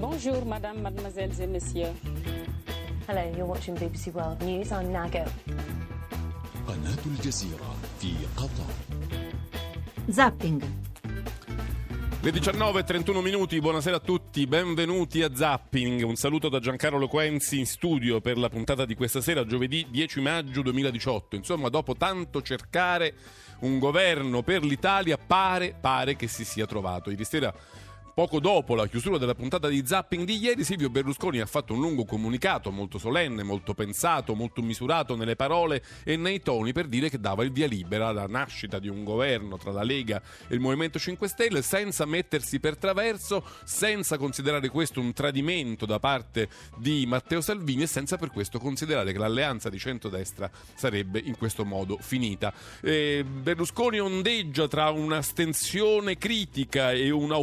Bonjour, madame, mademoiselles et messieurs. Hello, you're watching BBC World News. I'm Nago. قناة الجزيرة في قطر Zapping. Le 19.31 minuti, buonasera a tutti, benvenuti a Zapping. Un saluto da Giancarlo Quenzi in studio per la puntata di questa sera, giovedì 10 maggio 2018. Insomma, dopo tanto cercare un governo per l'Italia, pare, pare che si sia trovato. Ieri sera Poco dopo la chiusura della puntata di Zapping di ieri, Silvio Berlusconi ha fatto un lungo comunicato molto solenne, molto pensato, molto misurato nelle parole e nei toni per dire che dava il via libera alla nascita di un governo tra la Lega e il Movimento 5 Stelle senza mettersi per traverso, senza considerare questo un tradimento da parte di Matteo Salvini e senza per questo considerare che l'alleanza di centrodestra sarebbe in questo modo finita. Eh, Berlusconi ondeggia tra una stensione critica e una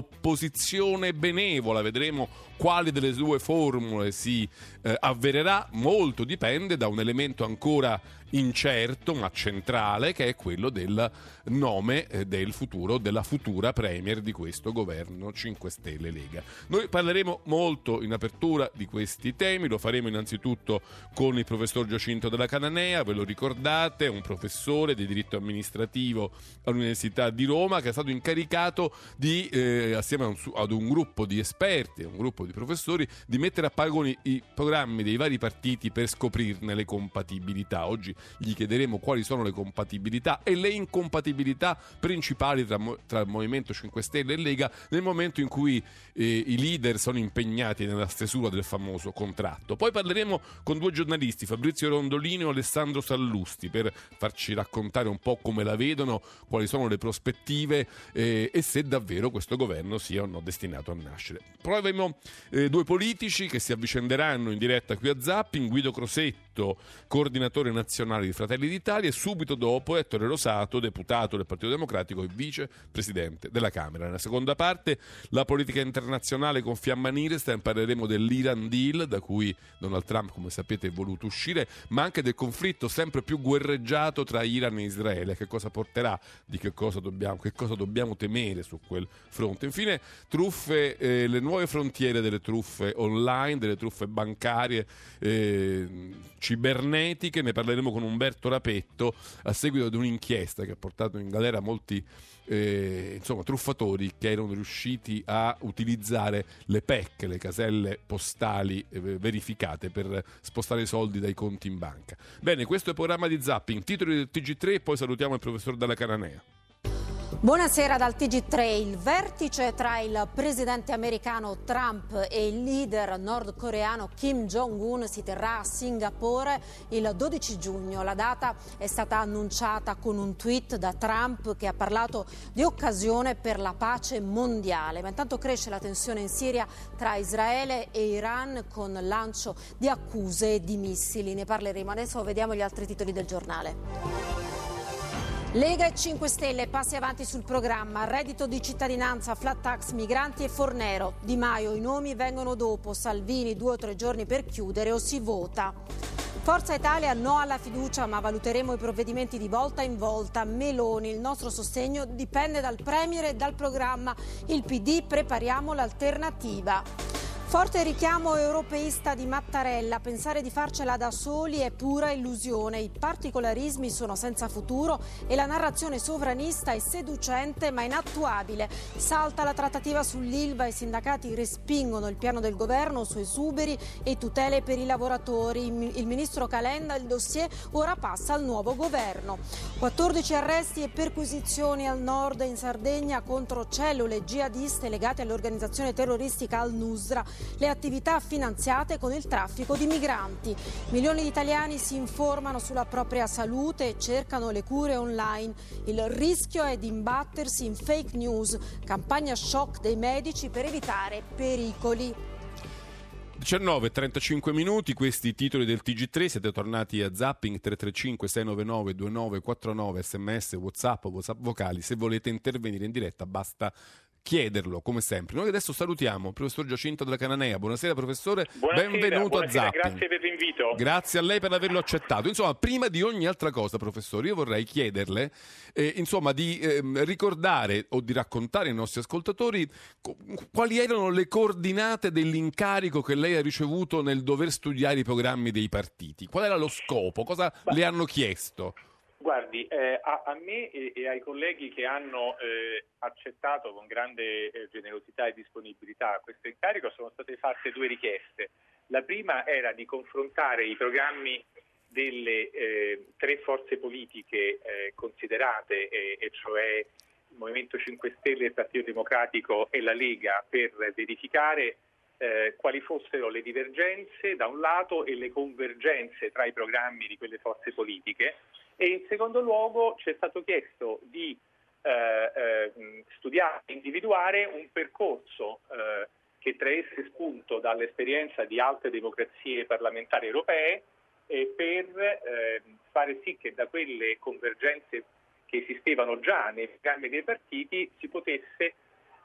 opposizione benevola, vedremo quale delle due formule si eh, avvererà, molto dipende da un elemento ancora incerto ma centrale che è quello del nome eh, del futuro, della futura premier di questo governo 5 Stelle Lega. Noi parleremo molto in apertura di questi temi, lo faremo innanzitutto con il professor Giacinto della Cananea, ve lo ricordate, un professore di diritto amministrativo all'Università di Roma che è stato incaricato di, eh, assieme un, ad un gruppo di esperti, un gruppo di professori, di mettere a paragone i programmi dei vari partiti per scoprirne le compatibilità. Oggi gli chiederemo quali sono le compatibilità e le incompatibilità principali tra, tra Movimento 5 Stelle e Lega nel momento in cui eh, i leader sono impegnati nella stesura del famoso contratto. Poi parleremo con due giornalisti, Fabrizio Rondolini e Alessandro Sallusti, per farci raccontare un po' come la vedono, quali sono le prospettive eh, e se davvero questo governo sia o no destinato a nascere. Poi avremo eh, due politici che si avvicenderanno in diretta qui a Zapping, Guido Crosetto, coordinatore nazionale di Fratelli d'Italia, e subito dopo Ettore Rosato, deputato del Partito Democratico e vicepresidente della Camera. Nella seconda parte la politica internazionale con Fiamma Nirestein, parleremo dell'Iran Deal, da cui Donald Trump, come sapete, è voluto uscire, ma anche del conflitto sempre più guerreggiato tra Iran e Israele, che cosa porterà, di che cosa dobbiamo, che cosa dobbiamo temere su quel fronte. Infine, truffe, eh, le nuove frontiere delle truffe online, delle truffe bancarie, eh, cibernetiche, ne parleremo con Umberto Rapetto a seguito di un'inchiesta che ha portato in galera molti eh, insomma, truffatori che erano riusciti a utilizzare le PEC, le caselle postali eh, verificate per spostare i soldi dai conti in banca. Bene, questo è il programma di Zapping, titoli del TG3 e poi salutiamo il professor Dalla Caranea. Buonasera dal TG3. Il vertice tra il presidente americano Trump e il leader nordcoreano Kim Jong-un si terrà a Singapore il 12 giugno. La data è stata annunciata con un tweet da Trump che ha parlato di occasione per la pace mondiale. Ma intanto cresce la tensione in Siria tra Israele e Iran con lancio di accuse di missili. Ne parleremo adesso, vediamo gli altri titoli del giornale. Lega e 5 Stelle, passi avanti sul programma, reddito di cittadinanza, flat tax, migranti e Fornero. Di Maio, i nomi vengono dopo, Salvini due o tre giorni per chiudere o si vota. Forza Italia no alla fiducia, ma valuteremo i provvedimenti di volta in volta. Meloni, il nostro sostegno dipende dal Premier e dal programma. Il PD prepariamo l'alternativa. Forte richiamo europeista di Mattarella, pensare di farcela da soli è pura illusione, i particolarismi sono senza futuro e la narrazione sovranista è seducente ma inattuabile. Salta la trattativa sull'Ilva, i sindacati respingono il piano del governo su esuberi e tutele per i lavoratori. Il ministro Calenda, il dossier ora passa al nuovo governo. 14 arresti e perquisizioni al nord in Sardegna contro cellule jihadiste legate all'organizzazione terroristica Al-Nusra le attività finanziate con il traffico di migranti. Milioni di italiani si informano sulla propria salute e cercano le cure online. Il rischio è di imbattersi in fake news, campagna shock dei medici per evitare pericoli. 19 35 minuti, questi titoli del TG3, siete tornati a Zapping 335 699 2949 sms, whatsapp, whatsapp vocali, se volete intervenire in diretta basta chiederlo, come sempre. Noi adesso salutiamo il professor Giacinto della Cananea. Buonasera professore, Buonasera, benvenuto buonasera, a Zapping. Grazie per l'invito. Grazie a lei per averlo accettato. Insomma, prima di ogni altra cosa, professore, io vorrei chiederle eh, insomma, di ehm, ricordare o di raccontare ai nostri ascoltatori co- quali erano le coordinate dell'incarico che lei ha ricevuto nel dover studiare i programmi dei partiti. Qual era lo scopo? Cosa le hanno chiesto? Guardi, eh, a, a me e, e ai colleghi che hanno eh, accettato con grande eh, generosità e disponibilità questo incarico sono state fatte due richieste. La prima era di confrontare i programmi delle eh, tre forze politiche eh, considerate, e cioè il Movimento 5 Stelle, il Partito Democratico e la Lega, per verificare eh, quali fossero le divergenze da un lato e le convergenze tra i programmi di quelle forze politiche e in secondo luogo ci è stato chiesto di eh, eh, studiare individuare un percorso eh, che traesse spunto dall'esperienza di altre democrazie parlamentari europee eh, per eh, fare sì che da quelle convergenze che esistevano già nei programmi dei partiti si potesse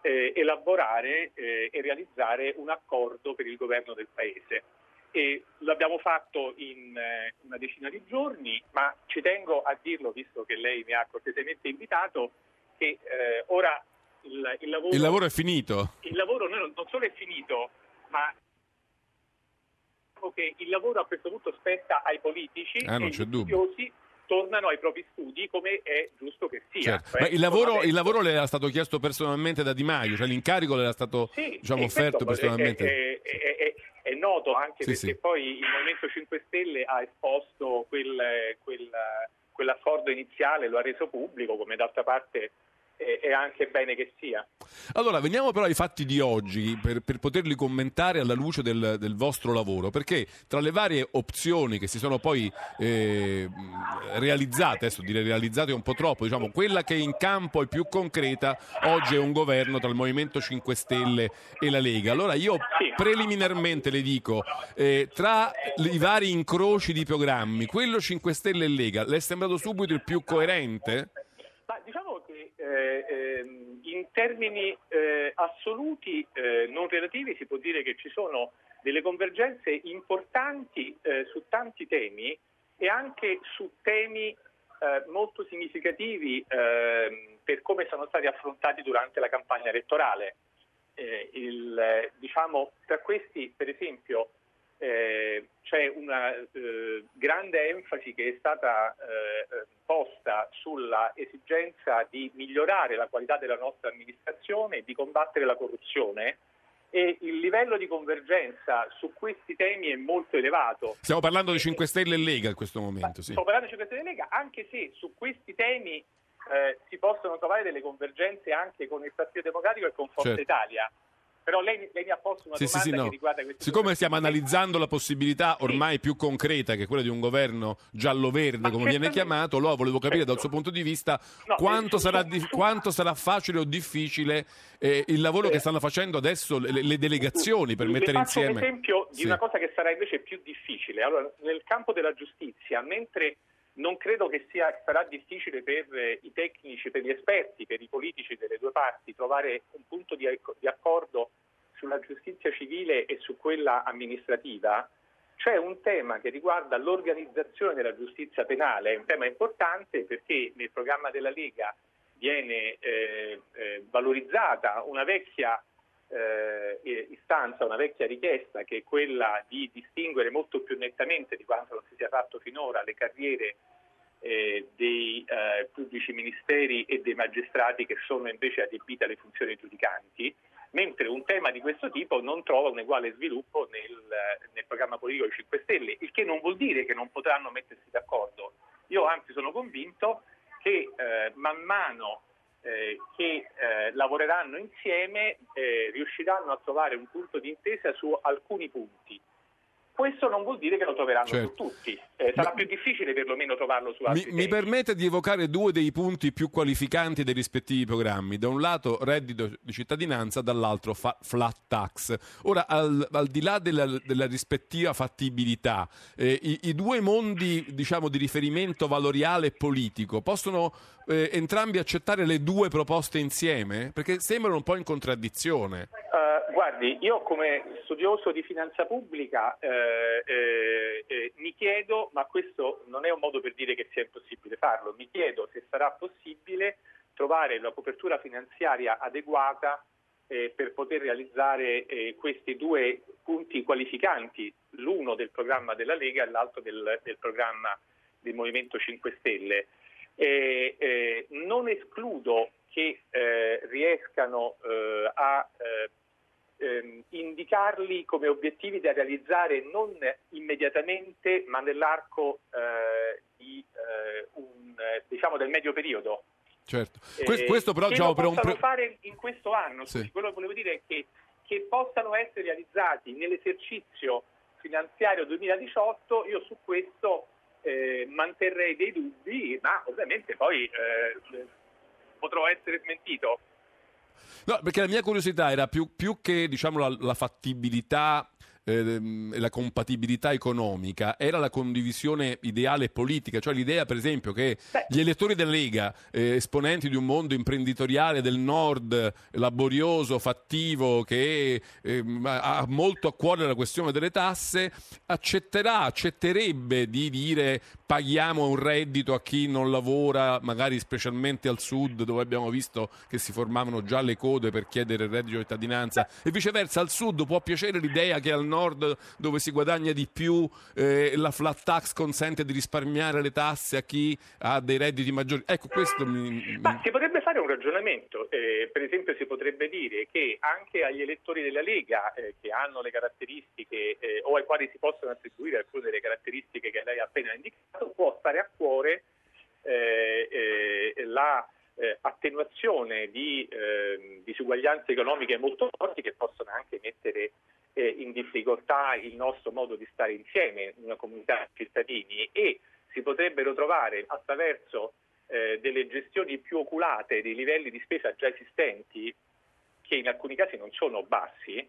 eh, elaborare e realizzare un accordo per il governo del Paese. E l'abbiamo fatto in eh, una decina di giorni, ma ci tengo a dirlo, visto che lei mi ha cortesemente invitato, che eh, ora il, il, lavoro, Il lavoro è finito? il lavoro non, non solo è finito, ma che il lavoro a questo punto spetta ai politici Ah, non e c'è studiosi tornano ai propri studi come è giusto che sia. Certo. Cioè, Ma il lavoro, il lavoro le era stato chiesto personalmente da Di Maio, cioè l'incarico le era stato Sì, diciamo, offerto questo personalmente. È, è- è- è noto anche Sì, perché sì. poi il Movimento 5 Stelle ha esposto quel- quel- quell'accordo iniziale, lo ha reso pubblico, come d'altra parte è, è anche bene che sia. Allora, veniamo però ai fatti di oggi per, per poterli commentare alla luce del, del vostro lavoro, perché tra le varie opzioni che si sono poi eh, realizzate, adesso dire realizzate è un po' troppo, diciamo, quella che in campo è più concreta oggi è un governo tra il Movimento 5 Stelle e la Lega. Allora io Sì. preliminarmente le dico, eh, tra i vari incroci di programmi, quello 5 Stelle e Lega, le è sembrato subito il più coerente? Ma diciamo eh, ehm, in termini eh, assoluti, eh, non relativi, si può dire che ci sono delle convergenze importanti eh, su tanti temi e anche su temi eh, molto significativi ehm, per come sono stati affrontati durante la campagna elettorale. Eh, il, diciamo, tra questi, per esempio, eh, c'è una eh, grande enfasi che è stata eh, eh, posta sulla esigenza di migliorare la qualità della nostra amministrazione e di combattere la corruzione e il livello di convergenza su questi temi è molto elevato. Stiamo parlando di 5 Stelle e Lega in questo momento, sì. Sto parlando di 5 Stelle e Lega, anche se su questi temi eh, si possono trovare delle convergenze anche con il Partito Democratico e con Forza Certo. Italia. Però lei, lei mi ha posto una Sì, sì, domanda sì, no. che riguarda questi Siccome stiamo analizzando la possibilità ormai più concreta che quella di un governo giallo-verde, come viene chiamato, allora volevo capire dal Certo. suo punto di vista No, quanto, eh, sarà, di- quanto sarà facile o difficile eh, il lavoro Eh, che stanno facendo adesso le, le delegazioni per Le mettere insieme. un esempio di Sì. una cosa che sarà invece più difficile. Allora, nel campo della giustizia, mentre non credo che sia, sarà difficile per eh, i tecnici, per gli esperti, per i politici delle due parti trovare un punto di, di accordo sulla giustizia civile e su quella amministrativa, c'è un tema che riguarda l'organizzazione della giustizia penale, è un tema importante perché nel programma della Lega viene eh, eh, valorizzata una vecchia eh, istanza, una vecchia richiesta che è quella di distinguere molto più nettamente di quanto non si sia fatto finora le carriere eh, dei eh, pubblici ministeri e dei magistrati che sono invece adibiti alle funzioni giudicanti, mentre un tema di questo tipo non trova un uguale sviluppo nel, nel programma politico dei 5 Stelle, il che non vuol dire che non potranno mettersi d'accordo. Io anzi sono convinto che eh, man mano eh, che eh, lavoreranno insieme eh, riusciranno a trovare un punto di intesa su alcuni punti. questo non vuol dire che lo troveranno Certo. su tutti. Eh, sarà Ma- più difficile perlomeno trovarlo su Mi, altri mi temi. permette di evocare due dei punti più qualificanti dei rispettivi programmi. Da un lato reddito di cittadinanza, dall'altro fa- flat tax. Ora, al, al di là della, della rispettiva fattibilità, eh, i, i due mondi diciamo, di riferimento valoriale e politico possono eh, entrambi accettare le due proposte insieme? Perché sembrano un po' in contraddizione. Eh, guardi, io come studioso di finanza pubblica eh, eh, eh, mi chiedo, ma questo non è un modo per dire che sia impossibile farlo, mi chiedo se sarà possibile trovare la copertura finanziaria adeguata eh, per poter realizzare questi due punti qualificanti, l'uno del programma della Lega e l'altro del, del programma del Movimento 5 Stelle. Eh, eh, non escludo che eh, riescano eh, a eh, ehm, indicarli come obiettivi da realizzare non immediatamente ma nell'arco eh, di, un, diciamo del medio periodo. Certo. Eh, Que- questo però diciamo, lo per un pre- fare in questo anno, Sì. quello che volevo dire è che, che possano essere realizzati nell'esercizio finanziario 2018, io su questo eh, manterrei dei dubbi, ma ovviamente poi eh, potrò essere smentito. No, perché la mia curiosità era più, più che diciamo, la, la fattibilità ehm, e la compatibilità economica, era la condivisione ideale politica, cioè l'idea per esempio che Beh. gli elettori della Lega, eh, esponenti di un mondo imprenditoriale del nord, laborioso, fattivo, che ehm, ha ha molto a cuore la questione delle tasse, accetterà, accetterebbe di dire paghiamo un reddito a chi non lavora, magari specialmente al sud dove abbiamo visto che si formavano già le code per chiedere il reddito di cittadinanza e viceversa al sud può piacere l'idea che al nord dove si guadagna di più eh, la flat tax consente di risparmiare le tasse a chi ha dei redditi maggiori. Ecco, questo mi... Ma si potrebbe fare un ragionamento, eh, per esempio si potrebbe dire che anche agli elettori della Lega eh, che hanno le caratteristiche eh, o ai quali si possono attribuire alcune delle caratteristiche che lei ha appena indicato, può stare a cuore eh, eh, la eh, attenuazione di eh, disuguaglianze economiche molto forti che possono anche mettere eh, in difficoltà il nostro modo di stare insieme in una comunità di cittadini e si potrebbero trovare attraverso eh, delle gestioni più oculate dei livelli di spesa già esistenti, che in alcuni casi non sono bassi,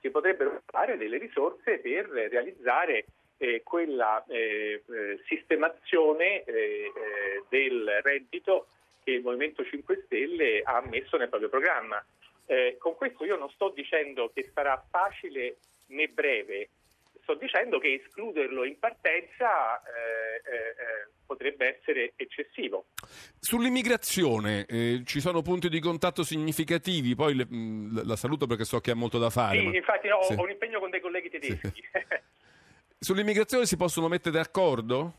si potrebbero trovare delle risorse per realizzare eh, quella eh, eh, sistemazione eh, eh, del reddito che il Movimento 5 Stelle ha messo nel proprio programma. Eh, con questo io non sto dicendo che sarà facile né breve, sto dicendo che escluderlo in partenza eh, eh, eh, potrebbe essere eccessivo. Sull'immigrazione eh, ci sono punti di contatto significativi, poi le- mh, la saluto perché so che ha molto da fare. Sì, ma- infatti no, Sì. ho un impegno con dei colleghi tedeschi. Sull'immigrazione si possono mettere d'accordo?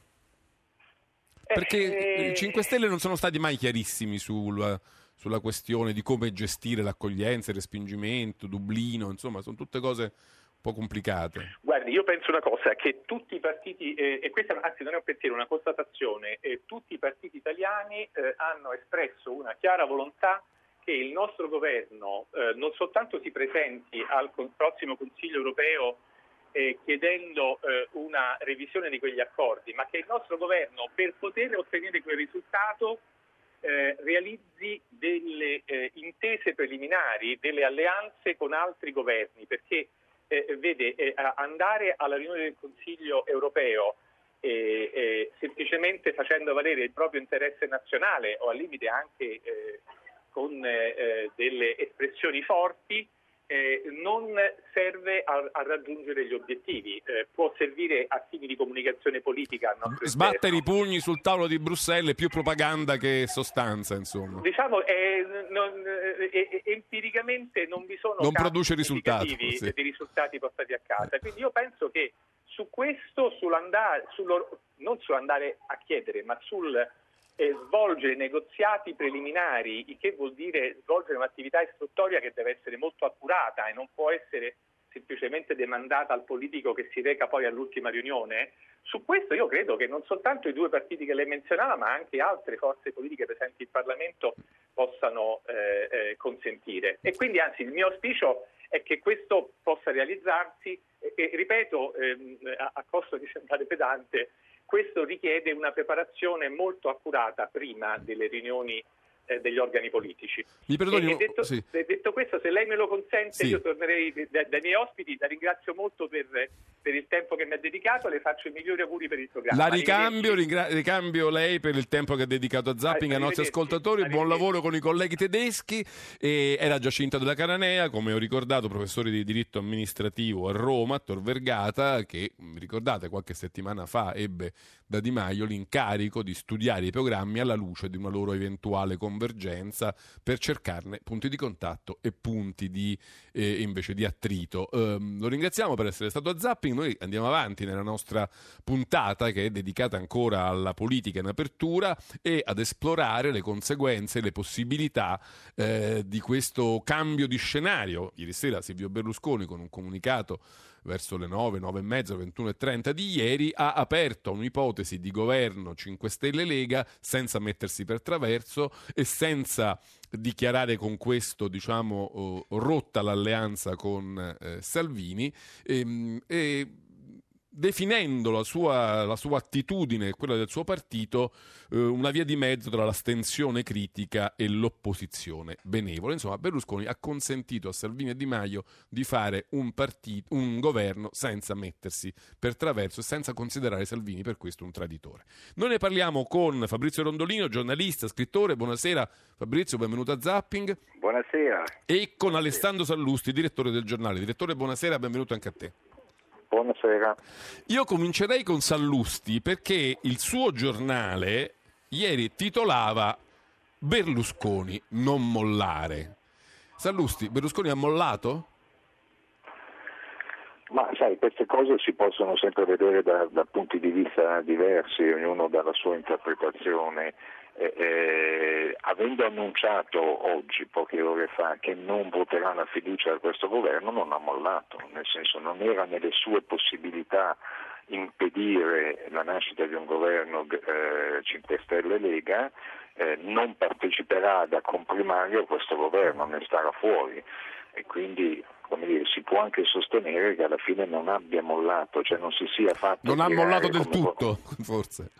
Perché Eh, i 5 Stelle non sono stati mai chiarissimi sul- sulla questione di come gestire l'accoglienza, il respingimento, Dublino, insomma, sono tutte cose un po' complicate. Guardi, io penso una cosa, che tutti i partiti, eh, e questa anzi non è un pensiero, è una constatazione, eh, tutti i partiti italiani eh, hanno espresso una chiara volontà che il nostro governo eh, non soltanto si presenti al prossimo Consiglio europeo eh, chiedendo eh, una revisione di quegli accordi, ma che il nostro governo per poter ottenere quel risultato eh, realizzi delle eh, intese preliminari, delle alleanze con altri governi, perché eh, vede, eh, andare alla riunione del Consiglio europeo semplicemente facendo valere il proprio interesse nazionale o al limite anche con delle espressioni forti, eh, non serve a, a raggiungere gli obiettivi, Eh, può servire a fini di comunicazione politica Sbattere interno. i pugni sul tavolo di Bruxelles è più propaganda che sostanza, insomma. Diciamo, eh, non- eh, eh, empiricamente non vi sono Non produce risultati, sì. di risultati portati a casa. Quindi io penso che su questo, sull'andare, sullo- non sull'andare a chiedere, ma sul eh, svolgere negoziati preliminari, il che vuol dire svolgere un'attività istruttoria che deve essere molto accurata e non può essere semplicemente demandata al politico che si reca poi all'ultima riunione. Su questo io credo che non soltanto i due partiti che lei menzionava, ma anche altre forze politiche presenti in Parlamento possano eh, eh, consentire. E quindi anzi il mio auspicio è che questo possa realizzarsi e, e ripeto, ehm, a, a costo di sembrare pedante, questo richiede una preparazione molto accurata prima delle riunioni eh, degli organi politici. Mi perdoni, E- e detto, sì. detto questo, se lei me lo consente, Sì. io tornerei da- dai miei ospiti, la ringrazio molto per, per il tempo che mi ha dedicato, le faccio i migliori auguri per il programma. La ricambio, ringra- ricambio lei per il tempo che ha dedicato a Zapping ai nostri ascoltatori. Buon lavoro con i colleghi tedeschi. E era Giacinta della Cananea, come ho ricordato, professore di diritto amministrativo a Roma, a Tor Vergata, che mi ricordate qualche settimana fa ebbe da Di Maio l'incarico di studiare i programmi alla luce di una loro eventuale convergenza per cercarne punti di contatto e punti di, eh, invece di attrito. Ehm, lo ringraziamo per essere stato a Zapping. Noi andiamo avanti nella nostra puntata che è dedicata ancora alla politica in apertura e ad esplorare le conseguenze, le possibilità eh, di questo cambio di scenario. Ieri sera Silvio Berlusconi con un comunicato verso le 9, 9 e mezza, 21 e 30 di ieri ha aperto un'ipotesi di governo 5 Stelle Lega senza mettersi per traverso e senza dichiarare con questo diciamo oh, rotta l'alleanza con eh, Salvini. Ehm, e definendo la sua, la sua attitudine e quella del suo partito eh, una via di mezzo tra l'astensione critica e l'opposizione benevola. Insomma, Berlusconi ha consentito a Salvini e Di Maio di fare un, partito, un governo senza mettersi per traverso e senza considerare Salvini per questo un traditore. Noi ne parliamo con Fabrizio Rondolino, giornalista, scrittore. Buonasera Fabrizio, benvenuto a Zapping. Buonasera, E con Alessandro Sallusti, direttore del giornale. Direttore, buonasera, benvenuto anche a te. Buonasera. Io comincerei con Sallusti perché il suo giornale ieri titolava Berlusconi non mollare. Sallusti, Berlusconi ha mollato? Ma sai, queste cose si possono sempre vedere da, da punti di vista diversi, ognuno dà la sua interpretazione. Eh, eh, avendo annunciato oggi, poche ore fa, che non voterà la fiducia a questo governo, non ha mollato, nel senso non era nelle sue possibilità impedire la nascita di un governo eh, 5 Stelle Lega, eh, non parteciperà da comprimario a questo governo, ne starà fuori e quindi come dire, si può anche sostenere che alla fine non abbia mollato, cioè non si sia fatto... Non ha mollato del tutto, forse.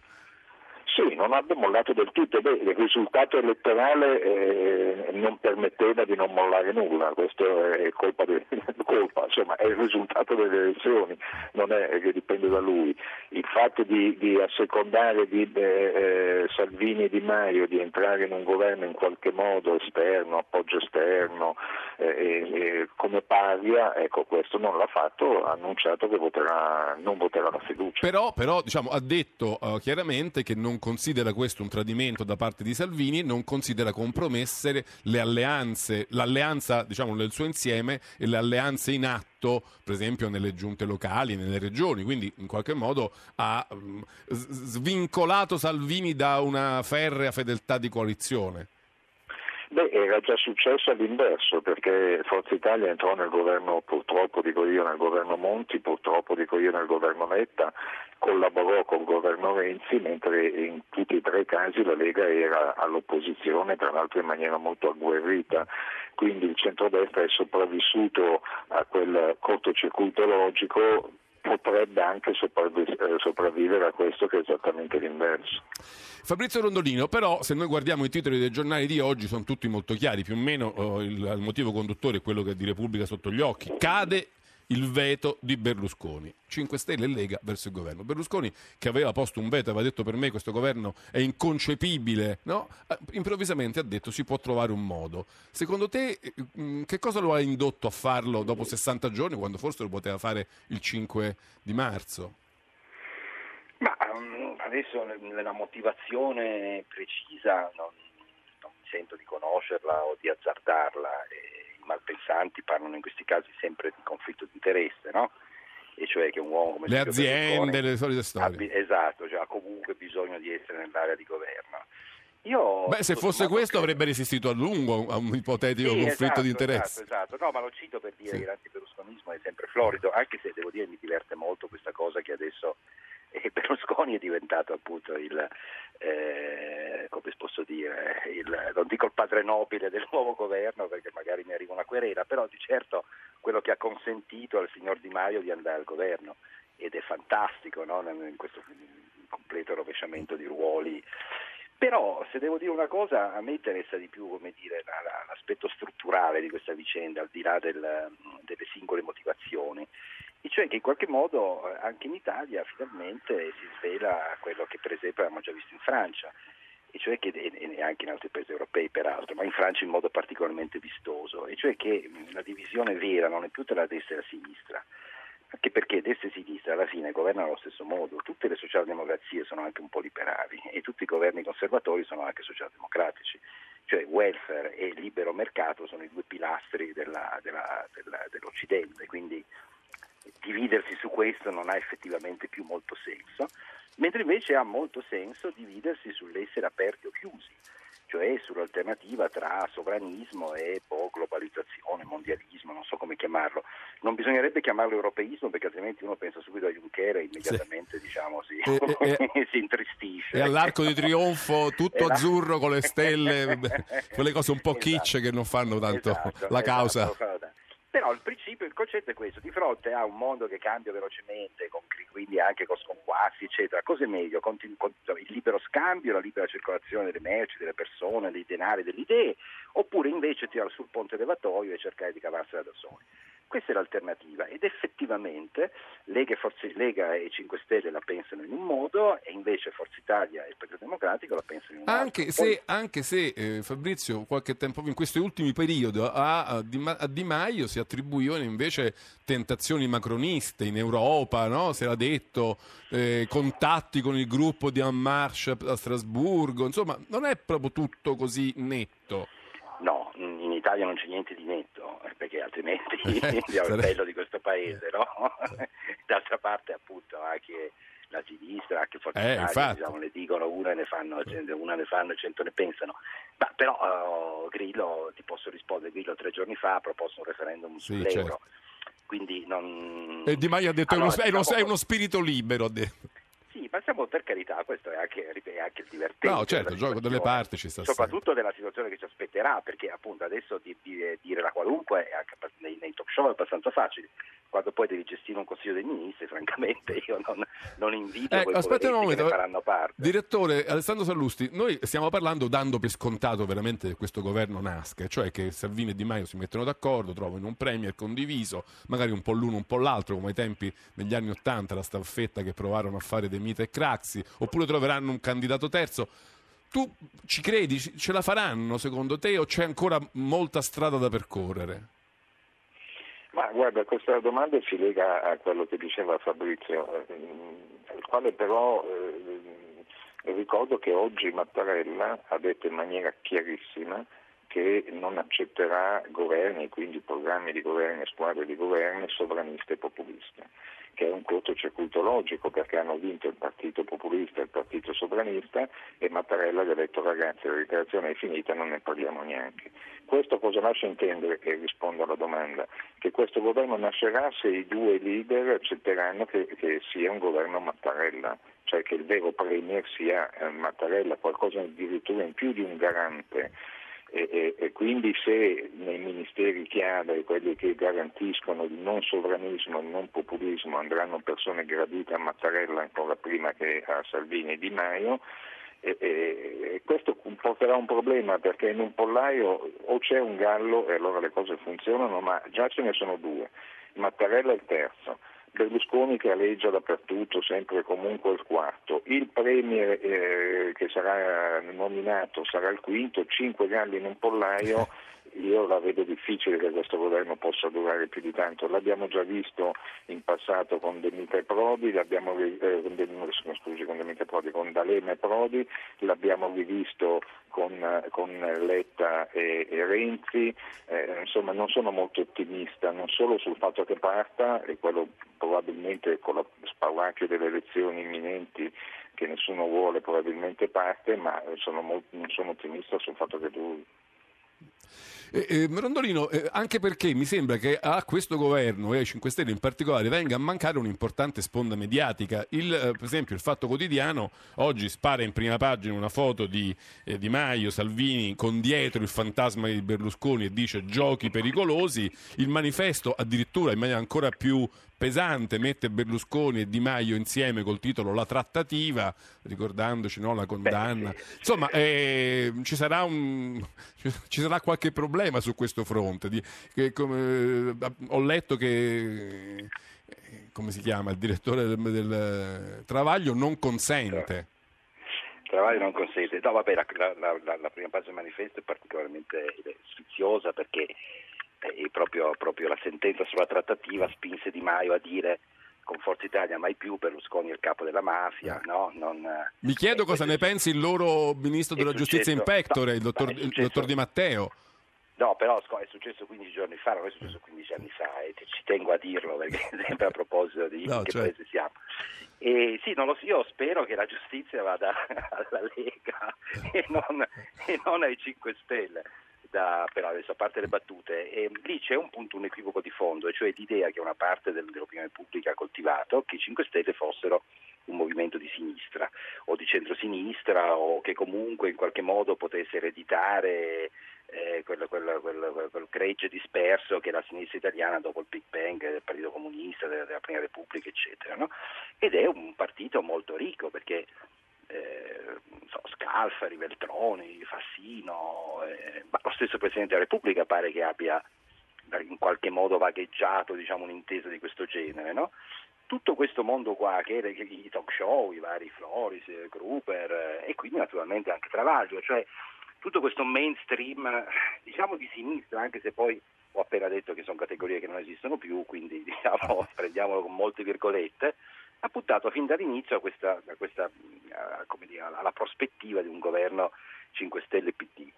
Sì, non abbia mollato del tutto. Beh, il risultato elettorale eh, non permetteva di non mollare nulla, questo è colpa, de- colpa, insomma, è il risultato delle elezioni, non è che dipende da lui. Il fatto di, di assecondare di, eh, eh, Salvini e Di Maio di entrare in un governo in qualche modo esterno, appoggio esterno, eh, come paria, ecco questo non l'ha fatto, ha annunciato che voterà, non voterà la fiducia. Però, però, diciamo, ha detto eh, chiaramente che non considera questo un tradimento da parte di Salvini, non considera compromesse le alleanze, l'alleanza diciamo, nel suo insieme e le alleanze in atto, per esempio nelle giunte locali, nelle regioni. Quindi in qualche modo ha mm, svincolato Salvini da una ferrea fedeltà di coalizione. Beh, era già successo all'inverso perché Forza Italia entrò nel governo, purtroppo dico io, nel governo Monti, purtroppo dico io nel governo Letta, collaborò col governo Renzi, mentre in tutti e tre i casi la Lega era all'opposizione, tra l'altro in maniera molto agguerrita. Quindi il centrodestra è sopravvissuto a quel cortocircuito logico, potrebbe anche eh, sopravvivere a questo che è esattamente l'inverso. Fabrizio Rondolino, però, se noi guardiamo i titoli dei giornali di oggi, sono tutti molto chiari. Più o meno eh, il, il motivo conduttore è quello che di Repubblica sotto gli occhi. Cade il veto di Berlusconi. 5 Stelle e Lega verso il governo. Berlusconi, che aveva posto un veto, aveva detto per me questo governo è inconcepibile, no? Eh, improvvisamente ha detto si può trovare un modo. Secondo te, eh, mh, che cosa lo ha indotto a farlo dopo 60 giorni, quando forse lo poteva fare il 5 di marzo? Ma um, adesso nella motivazione precisa non, non mi sento di conoscerla o di azzardarla. E I malpensanti parlano in questi casi sempre di conflitto di interesse, no? E cioè che un uomo come Le aziende, le solite ha storie. bi- esatto, cioè ha comunque bisogno di essere nell'area di governo. Io, Beh, se fosse questo credo- avrebbe resistito a lungo a un ipotetico Sì, conflitto esatto, di interessi. Esatto, esatto. No, ma lo cito per dire Sì. che l'antiberlusconismo è sempre florido, anche se devo dire mi diverte molto questa cosa che adesso eh, Berlusconi è diventato appunto il, eh, come posso dire, il, non dico il padre nobile del nuovo governo perché magari mi arriva una querela, però di certo quello che ha consentito al signor Di Maio di andare al governo ed è fantastico no? in questo completo rovesciamento di ruoli. Però se devo dire una cosa, a me interessa di più dire, l'aspetto strutturale di questa vicenda, al di là del, delle singole motivaoni, e cioè che in qualche modo eh, anche in Italia finalmente si svela quello che per esempio abbiamo già visto in Francia, e cioè che, e anche in altri paesi europei peraltro, ma in Francia in modo particolarmente vistoso, e cioè che la divisione vera non è più tra destra e la sinistra, anche perché destra e sinistra alla fine governano allo stesso modo, tutte le socialdemocrazie sono anche un po' liberali. E tutti i governi conservatori sono anche socialdemocratici, cioè welfare e libero mercato sono i due pilastri della, della, della, dell'Occidente, quindi dividersi su questo non ha effettivamente più molto senso, mentre invece ha molto senso dividersi sull'essere aperti o chiusi cioè sull'alternativa tra sovranismo e boh, globalizzazione, mondialismo, non so come chiamarlo. Non bisognerebbe chiamarlo europeismo perché altrimenti uno pensa subito a Juncker e immediatamente sì. diciamo, si, e, e, si intristisce. E all'arco di trionfo tutto azzurro con le stelle, quelle cose un po' esatto. kitsch che non fanno tanto esatto, la causa. Esatto, però il principio, il concetto è questo, di fronte a un mondo che cambia velocemente, con, quindi anche con sconquassi, eccetera, cosa è meglio? Continu- con, il libero scambio, la libera circolazione delle merci, delle persone, dei denari, delle idee, oppure invece tirare sul ponte levatoio e cercare di cavarsela da soli? Questa è l'alternativa ed effettivamente Lega e, Forza, Lega e 5 Stelle la pensano in un modo e invece Forza Italia e il Partito Democratico la pensano in un anche altro. Se, Poi... Anche se eh, Fabrizio qualche tempo in questi ultimi periodi a, a, a, Di Maio si attribuivano invece tentazioni macroniste in Europa, no? si era detto eh, contatti con il gruppo di En Marche a Strasburgo, insomma non è proprio tutto così netto. No, in Italia non c'è niente di netto, eh, perché altrimenti è il bello di questo paese, no? D'altra parte appunto anche la sinistra, anche Forza eh, Italia, diciamo, ne dicono una ne, fanno, una ne fanno e cento ne pensano. Ma però uh, Grillo, ti posso rispondere, Grillo tre giorni fa ha proposto un referendum sì, sull'euro. Certo. Quindi non... E Di Maio ha detto allora, è, uno, diciamo... è uno spirito libero, ha detto. Sì, ma siamo per carità, questo è anche, è anche il divertente. No, certo, il gioco delle parti ci sta Soprattutto della situazione che ci aspetterà, perché appunto adesso di, di, dire la qualunque anche nei, nei talk show è abbastanza facile quando poi devi gestire un consiglio dei ministri, francamente io non, non invito ecco, aspetta un momento. che faranno parte. Direttore Alessandro Sallusti, noi stiamo parlando dando per scontato veramente che questo governo nasca, cioè che Salvini e Di Maio si mettono d'accordo, trovano un premier condiviso, magari un po' l'uno un po' l'altro, come ai tempi negli anni Ottanta, la staffetta che provarono a fare De Mita e Craxi, oppure troveranno un candidato terzo. Tu ci credi? Ce la faranno secondo te o c'è ancora molta strada da percorrere? Ma guarda, questa domanda si lega a quello che diceva Fabrizio, eh, il quale però eh, ricordo che oggi Mattarella ha detto in maniera chiarissima che non accetterà governi, quindi programmi di governo e squadre di governo sovraniste e populiste che è un cortocircuito logico perché hanno vinto il partito populista e il partito sovranista e Mattarella gli ha detto ragazzi la dichiarazione è finita, non ne parliamo neanche. Questo cosa lascia intendere, che rispondo alla domanda, che questo governo nascerà se i due leader accetteranno che, che sia un governo Mattarella, cioè che il vero premier sia eh, Mattarella, qualcosa addirittura in più di un garante e, e, e, quindi se nei ministeri chiave, quelli che garantiscono il non sovranismo, il non populismo, andranno persone gradite a Mattarella ancora prima che a Salvini e Di Maio, e, questo comporterà un problema perché in un pollaio o c'è un gallo e allora le cose funzionano, ma già ce ne sono due. Mattarella è il terzo. Berlusconi che aleggia dappertutto, sempre e comunque il quarto, il Premier eh, che sarà nominato sarà il quinto, cinque galli in un pollaio io la vedo difficile che questo governo possa durare più di tanto. L'abbiamo già visto in passato con De e Prodi, l'abbiamo, eh, scusi, con, De Prodi, con D'Alema e Prodi, l'abbiamo rivisto con, con Letta e, e Renzi. Eh, insomma, non sono molto ottimista, non solo sul fatto che parta, e quello probabilmente con lo spauracchio delle elezioni imminenti che nessuno vuole probabilmente parte, ma sono molto, non sono ottimista sul fatto che duri. Eh, eh, Rondolino, eh, anche perché mi sembra che a questo governo e ai 5 Stelle in particolare venga a mancare un'importante sponda mediatica. Il, eh, per esempio il Fatto Quotidiano oggi spara in prima pagina una foto di Di Maio, Salvini con dietro il fantasma di Berlusconi e dice giochi pericolosi. Il manifesto addirittura in maniera ancora più pesante mette Berlusconi e Di Maio insieme col titolo La trattativa, ricordandoci no, la condanna. Insomma, eh, ci, sarà un, ci sarà qualche problema su questo fronte. Di, che, come, eh, ho letto che eh, come si chiama il direttore del, del Travaglio non consente. Travaglio non consente. No, vabbè, la, la, la, la prima pagina del manifesto è particolarmente sfiziosa perché eh, proprio, proprio, la sentenza sulla trattativa spinse Di Maio a dire con Forza Italia mai più Berlusconi è il capo della mafia. No, non, Mi chiedo cosa ne pensi il loro ministro della giustizia in pectore, no, il, dottor, il dottor Di Matteo. No, però è successo 15 giorni fa, non è successo 15 anni fa, e ci tengo a dirlo perché sempre a proposito di no, che cioè... paese siamo. E sì, non lo so, io spero che la giustizia vada alla Lega e non, e non ai 5 Stelle. Da, però adesso a parte le battute, e lì c'è un punto, un equivoco di fondo, cioè l'idea che una parte del, dell'opinione pubblica ha coltivato che i 5 Stelle fossero un movimento di sinistra o di centrosinistra o che comunque in qualche modo potesse ereditare eh, quel, quel, quel, quel, gregge disperso che la sinistra italiana dopo il Big Bang del Partito Comunista, della, della Prima Repubblica, eccetera. No? Ed è un partito molto ricco perché eh, so, Scalfari, Veltroni, Fassino, eh, ma lo stesso Presidente della Repubblica pare che abbia in qualche modo vagheggiato diciamo, un'intesa di questo genere. No? Tutto questo mondo qua, che è i talk show, i vari Floris, Gruber e quindi naturalmente anche Travaglio, cioè tutto questo mainstream, diciamo di sinistra, anche se poi ho appena detto che sono categorie che non esistono più, quindi diciamo, prendiamolo con molte virgolette, ha puntato fin dall'inizio a questa, a questa a, dire, alla prospettiva di un governo 5 Stelle PD.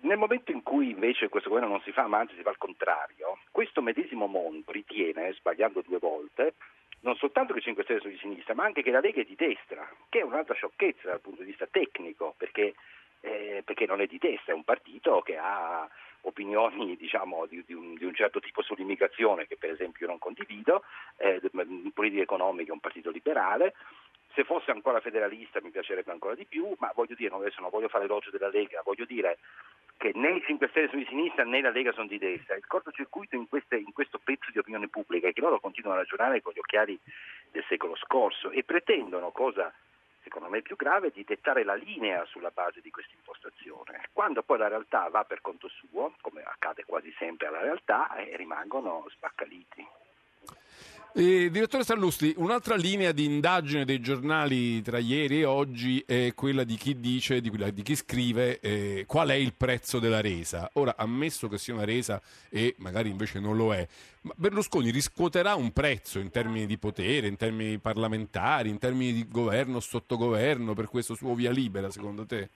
Nel momento in cui invece questo governo non si fa, ma anzi si fa al contrario, questo medesimo mondo ritiene, sbagliando due volte, non soltanto che i 5 Stelle sono di sinistra, ma anche che la Lega è di destra, che è un'altra sciocchezza dal punto di vista tecnico, perché, eh, perché non è di destra, è un partito che ha opinioni diciamo, di, di, un, di, un, certo tipo sull'immigrazione che per esempio io non condivido, eh, politica economica è un partito liberale, se fosse ancora federalista mi piacerebbe ancora di più, ma voglio dire, adesso non voglio fare l'elogio della Lega, voglio dire che né i 5 Stelle sono di sinistra né la Lega sono di destra. Il cortocircuito in, queste, in questo pezzo di opinione pubblica è che loro continuano a ragionare con gli occhiali del secolo scorso e pretendono, cosa secondo me più grave, di dettare la linea sulla base di questa impostazione. Quando poi la realtà va per conto suo, come accade quasi sempre alla realtà, eh, rimangono spaccaliti. Eh, direttore Sallusti, un'altra linea di indagine dei giornali tra ieri e oggi è quella di chi dice, di, di chi scrive eh, qual è il prezzo della resa. Ora, ammesso che sia una resa e magari invece non lo è, Berlusconi riscuoterà un prezzo in termini di potere, in termini parlamentari, in termini di governo sottogoverno per questo suo via libera, secondo te?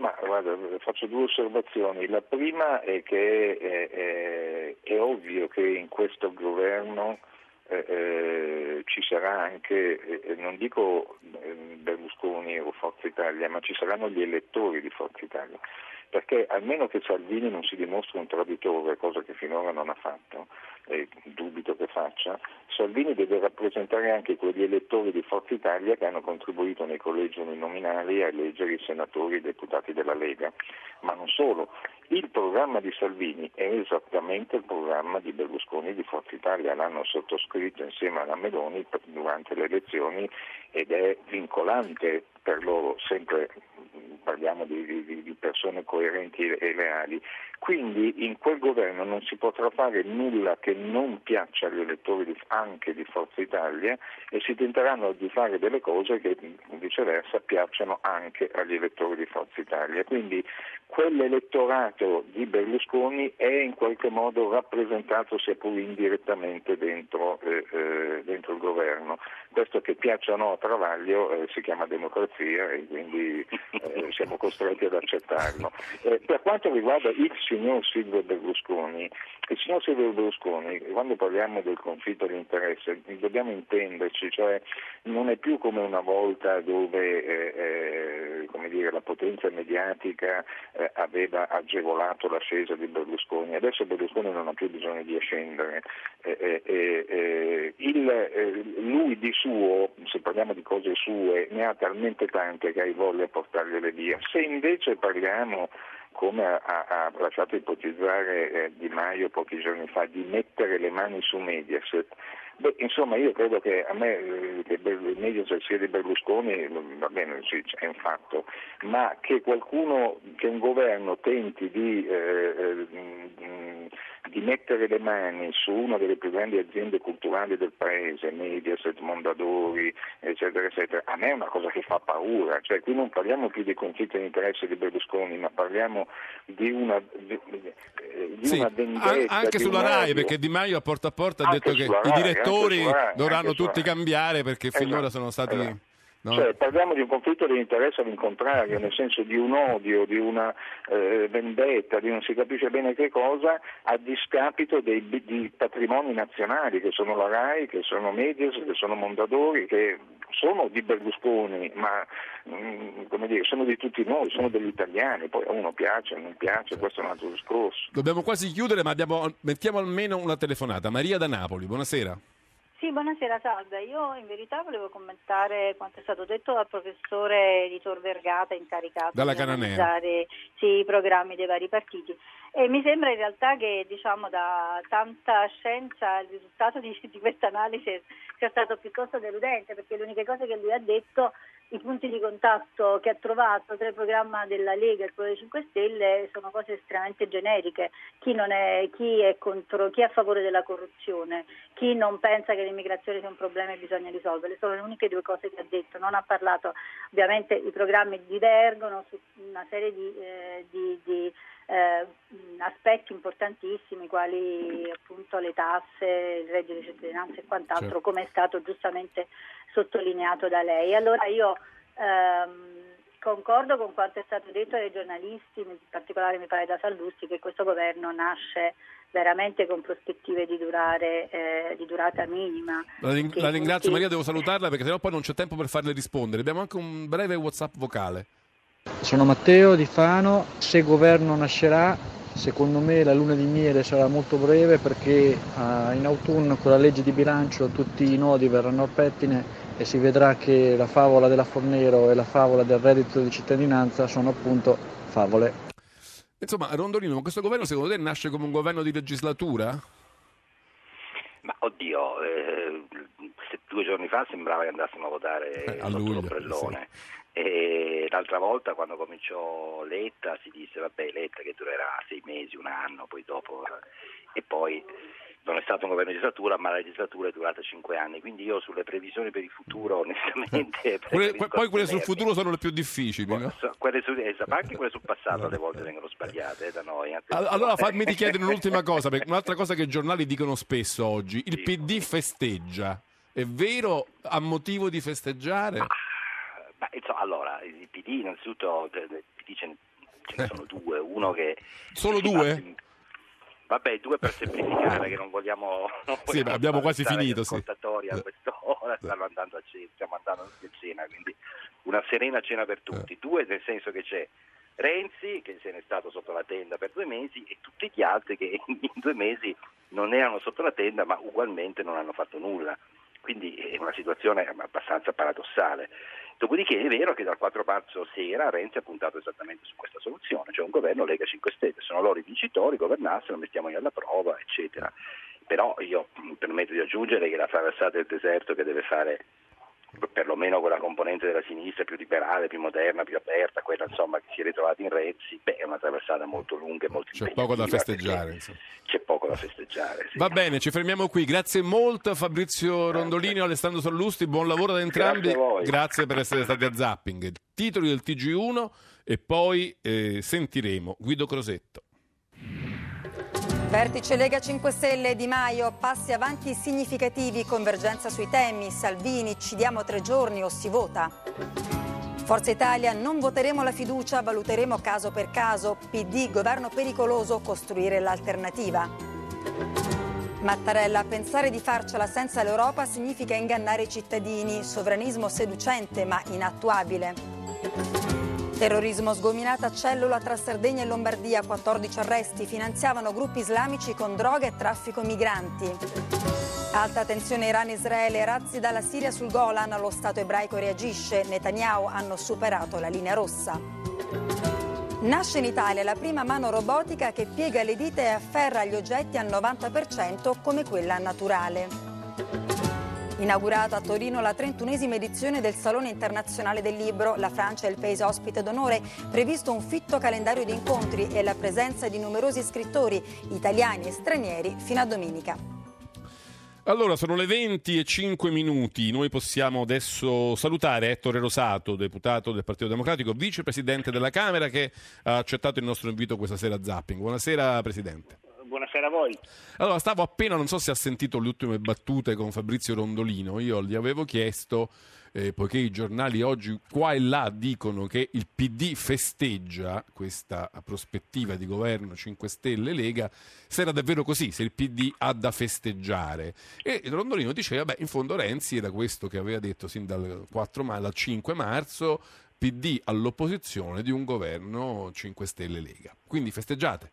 Ma guarda, faccio due osservazioni. La prima è che è, è, è ovvio che in questo governo eh, eh, ci sarà anche, eh, non dico eh, Berlusconi o Forza Italia, ma ci saranno gli elettori di Forza Italia perché almeno che Salvini non si dimostri un traditore, cosa che finora non ha fatto, e dubito che faccia, Salvini deve rappresentare anche quegli elettori di Forza Italia che hanno contribuito nei collegi uninominali a eleggere i senatori e i deputati della Lega. Ma non solo, il programma di Salvini è esattamente il programma di Berlusconi e di Forza Italia, l'hanno sottoscritto insieme alla Meloni durante le elezioni ed è vincolante per loro, sempre parliamo di, di, di, persone coerenti e leali. Quindi in quel governo non si potrà fare nulla che non piaccia agli elettori di, anche di Forza Italia e si tenteranno di fare delle cose che viceversa piacciono anche agli elettori di Forza Italia. Quindi quell'elettorato di Berlusconi è in qualche modo rappresentato sia pur indirettamente dentro, eh, eh, dentro il governo. Questo che piaccia o no a Travaglio eh, si chiama democrazia e quindi eh, siamo costretti ad accettarlo. Eh, per quanto riguarda il signor Silvio Berlusconi, il signor Silvio Berlusconi, quando parliamo del conflitto di interesse, dobbiamo intenderci, cioè non è più come una volta dove eh, eh, dire, la potenza mediatica eh, aveva agevolato l'ascesa di Berlusconi, adesso Berlusconi non ha più bisogno di ascendere. Eh, il, lui di suo, se parliamo di cose sue, ne ha talmente tante che hai voglia portargliele via. Se invece parliamo come ha, ha, lasciato ipotizzare eh, Di Maio pochi giorni fa, di mettere le mani su Mediaset. Beh, insomma, io credo che a me eh, che Mediaset sia di Berlusconi, va bene, sì, è un fatto, ma che qualcuno, che un governo tenti di eh, eh, di mettere le mani su una delle più grandi aziende culturali del paese, Mediaset, Mondadori, eccetera, eccetera, a me è una cosa che fa paura. Cioè, qui non parliamo più di conflitto di interesse di Berlusconi, ma parliamo di una, di, di sì, una vendetta. Anche sulla RAI, perché Di Maio a porta a porta ha detto che i direttori Rai, dovranno tutti cambiare perché esatto, finora sono stati... Esatto. No. Cioè, parliamo di un conflitto di interesse all'incontrario, nel senso di un odio, di una eh, vendetta, di non si capisce bene che cosa, a discapito dei, di patrimoni nazionali che sono la RAI, che sono Medias, che sono Mondadori, che sono di Berlusconi, ma mh, mm, dire, sono di tutti noi, sono degli italiani, poi a uno piace, o non piace, questo è un altro discorso. Dobbiamo quasi chiudere, ma abbiamo, mettiamo almeno una telefonata. Maria da Napoli, buonasera. Sì, buonasera, salve. Io in verità volevo commentare quanto è stato detto dal professore Editor Vergata incaricato Dalla di analizzare sì, i programmi dei vari partiti. E mi sembra in realtà che diciamo, da tanta scienza il risultato di, di questa analisi sia stato piuttosto deludente, perché le uniche cose che lui ha detto i punti di contatto che ha trovato tra il programma della Lega e il dei 5 Stelle sono cose estremamente generiche. Chi, è, chi, è contro, chi, è, a favore della corruzione, chi non pensa che l'immigrazione sia un problema e bisogna risolverle, sono le uniche due cose che ha detto. Non ha parlato, ovviamente i programmi divergono su una serie di, eh, di, di eh, aspetti importantissimi quali appunto le tasse, il reddito di cittadinanza e quant'altro, certo. come è stato giustamente sottolineato da lei. Allora io ehm, concordo con quanto è stato detto dai giornalisti, in particolare mi pare da Sallusti, che questo governo nasce veramente con prospettive di, durare, eh, di durata minima. La, ring- la ringrazio tutti... Maria, devo salutarla perché sennò poi non c'è tempo per farle rispondere. Abbiamo anche un breve WhatsApp vocale. Sono Matteo di Fano, se governo nascerà secondo me la luna di miele sarà molto breve perché uh, in autunno con la legge di bilancio tutti i nodi verranno al pettine e si vedrà che la favola della Fornero e la favola del reddito di cittadinanza sono appunto favole. Insomma, Rondolino, questo governo secondo te nasce come un governo di legislatura? Ma oddio, eh, due giorni fa sembrava che andassimo a votare eh, a luglio, l'ombrellone. Sì. E l'altra volta quando cominciò Letta si disse vabbè Letta che durerà sei mesi, un anno, poi dopo e poi non è stato un governo di legislatura, ma la legislatura è durata cinque anni, quindi io sulle previsioni per il futuro onestamente... quelle, poi quelle sul futuro sono le più difficili, no? quelle su, esatto, anche quelle sul passato alle volte vengono sbagliate eh, da noi. Allora fammi chiedere un'ultima cosa, perché un'altra cosa che i giornali dicono spesso oggi, il sì, PD festeggia, è vero a motivo di festeggiare? Ma ma, insomma, allora, il PD innanzitutto il PD ce ne, ce ne sono due, uno che... Solo due? Vabbè, due per semplificare, che non vogliamo. Non sì, abbiamo quasi finito. Sì. a quest'ora stanno andando a cena, stiamo andando a cena, quindi una serena cena per tutti. Eh. Due, nel senso che c'è Renzi, che se n'è stato sotto la tenda per due mesi, e tutti gli altri che in due mesi non erano sotto la tenda, ma ugualmente non hanno fatto nulla. Quindi è una situazione abbastanza paradossale. Dopodiché è vero che dal 4 marzo sera Renzi ha puntato esattamente su questa soluzione, cioè un governo Lega 5 Stelle, sono loro i vincitori, governassero, mettiamoli alla prova, eccetera. Però io mi permetto di aggiungere che la traversata del deserto che deve fare perlomeno quella componente della sinistra più liberale, più moderna, più aperta, quella insomma che si è ritrovata in Rezzi, beh, è una traversata molto lunga e molto C'è poco da festeggiare. C'è poco da festeggiare. Sì. Va bene, ci fermiamo qui. Grazie molto a Fabrizio Rondolini e Alessandro Sollusti, buon lavoro da entrambi. Grazie, Grazie per essere stati a Zapping. Titoli del TG1 e poi eh, sentiremo Guido Crosetto. Vertice Lega 5 Stelle Di Maio, passi avanti significativi, convergenza sui temi, Salvini, ci diamo tre giorni o si vota. Forza Italia non voteremo la fiducia, valuteremo caso per caso. PD, governo pericoloso, costruire l'alternativa. Mattarella, pensare di farcela senza l'Europa significa ingannare i cittadini, sovranismo seducente ma inattuabile. Terrorismo sgominata cellula tra Sardegna e Lombardia, 14 arresti, finanziavano gruppi islamici con droga e traffico migranti. Alta tensione Iran-Israele, razzi dalla Siria sul Golan, lo Stato ebraico reagisce, Netanyahu hanno superato la linea rossa. Nasce in Italia la prima mano robotica che piega le dita e afferra gli oggetti al 90% come quella naturale. Inaugurata a Torino la 31esima edizione del Salone Internazionale del Libro, la Francia è il paese ospite d'onore, previsto un fitto calendario di incontri e la presenza di numerosi scrittori italiani e stranieri fino a domenica. Allora, sono le 20 e 5 minuti. Noi possiamo adesso salutare Ettore Rosato, deputato del Partito Democratico, vicepresidente della Camera, che ha accettato il nostro invito questa sera a Zapping. Buonasera, Presidente. Buonasera a voi. Allora, stavo appena, non so se ha sentito le ultime battute con Fabrizio Rondolino. Io gli avevo chiesto eh, poiché i giornali oggi qua e là dicono che il PD festeggia questa prospettiva di governo 5 Stelle Lega, se era davvero così, se il PD ha da festeggiare. E Rondolino diceva, beh, in fondo Renzi era questo che aveva detto sin dal 4 ma- dal 5 marzo, PD all'opposizione di un governo 5 Stelle Lega. Quindi festeggiate.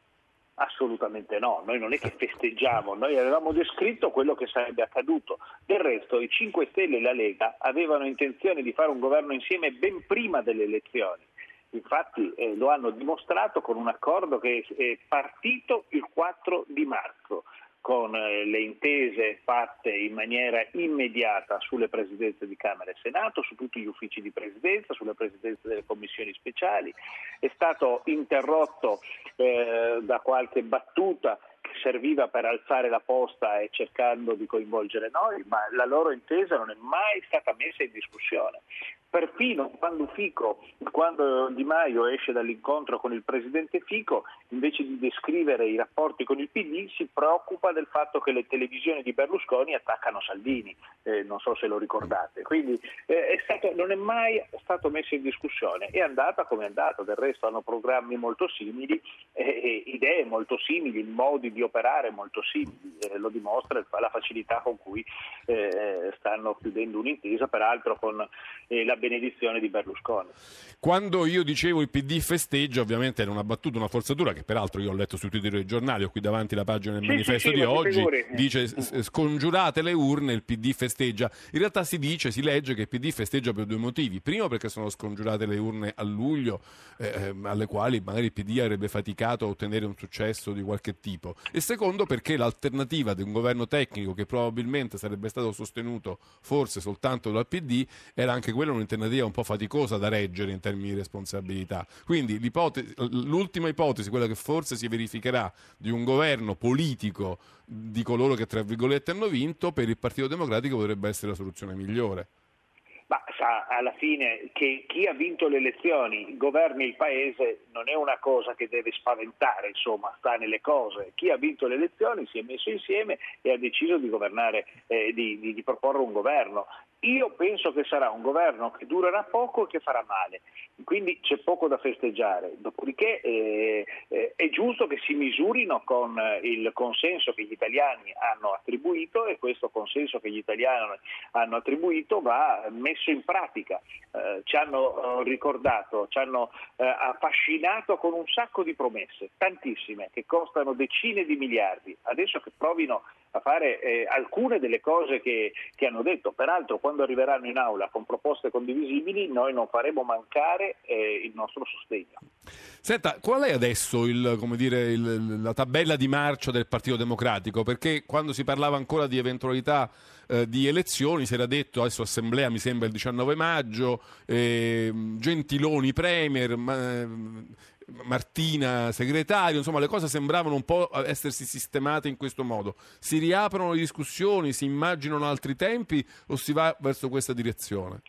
Assolutamente no, noi non è che festeggiamo, noi avevamo descritto quello che sarebbe accaduto. Del resto i 5 Stelle e la Lega avevano intenzione di fare un governo insieme ben prima delle elezioni. Infatti eh, lo hanno dimostrato con un accordo che è partito il 4 di marzo con eh, le intese fatte in maniera immediata sulle presidenze di Camera e Senato, su tutti gli uffici di presidenza, sulle presidenze delle commissioni speciali, è stato interrotto eh, da qualche battuta che serviva per alzare la posta e cercando di coinvolgere noi, ma la loro intesa non è mai stata messa in discussione. Perfino quando Fico, quando Di Maio esce dall'incontro con il presidente Fico, invece di descrivere i rapporti con il PD, si preoccupa del fatto che le televisioni di Berlusconi attaccano Salvini, eh, non so se lo ricordate. Quindi eh, è stato, non è mai stato messo in discussione, è andata come è andata, del resto hanno programmi molto simili, eh, idee molto simili, modi di operare molto simili, eh, lo dimostra la facilità con cui eh, stanno chiudendo un'intesa, peraltro con eh, la benedizione di Berlusconi. Quando io dicevo il PD festeggia, ovviamente era una battuta, una forzatura che peraltro io ho letto sui titoli dei giornali, ho qui davanti la pagina del sì, manifesto sì, di sì, oggi, figuri. dice scongiurate le urne, il PD festeggia. In realtà si dice, si legge che il PD festeggia per due motivi. Primo perché sono scongiurate le urne a luglio, eh, alle quali magari il PD avrebbe faticato a ottenere un successo di qualche tipo. E secondo perché l'alternativa di un governo tecnico che probabilmente sarebbe stato sostenuto forse soltanto dal PD era anche quella un'alternativa un po' faticosa da reggere in termini di responsabilità. Quindi l'ultima ipotesi, quella che forse si verificherà di un governo politico di coloro che tra virgolette hanno vinto, per il Partito Democratico potrebbe essere la soluzione migliore. Ma sa, alla fine che chi ha vinto le elezioni governi il paese non è una cosa che deve spaventare, insomma, sta nelle cose. Chi ha vinto le elezioni si è messo insieme e ha deciso di governare, eh, di, di, di proporre un governo. Io penso che sarà un governo che durerà poco e che farà male, quindi c'è poco da festeggiare. Dopodiché eh, eh, è giusto che si misurino con eh, il consenso che gli italiani hanno attribuito e questo consenso che gli italiani hanno attribuito va messo in pratica. Eh, ci hanno eh, ricordato, ci hanno eh, affascinato con un sacco di promesse, tantissime, che costano decine di miliardi. Adesso che provino a fare eh, alcune delle cose che, che, hanno detto. Peraltro quando arriveranno in aula con proposte condivisibili noi non faremo mancare eh, il nostro sostegno. Senta, qual è adesso il, dire, il, la tabella di marcia del Partito Democratico? Perché quando si parlava ancora di eventualità eh, di elezioni si era detto adesso assemblea mi sembra il 19 maggio, eh, Gentiloni Premier, ma, Martina segretario, insomma le cose sembravano un po' essersi sistemate in questo modo. Si riaprono le discussioni, si immaginano altri tempi o si va verso questa direzione?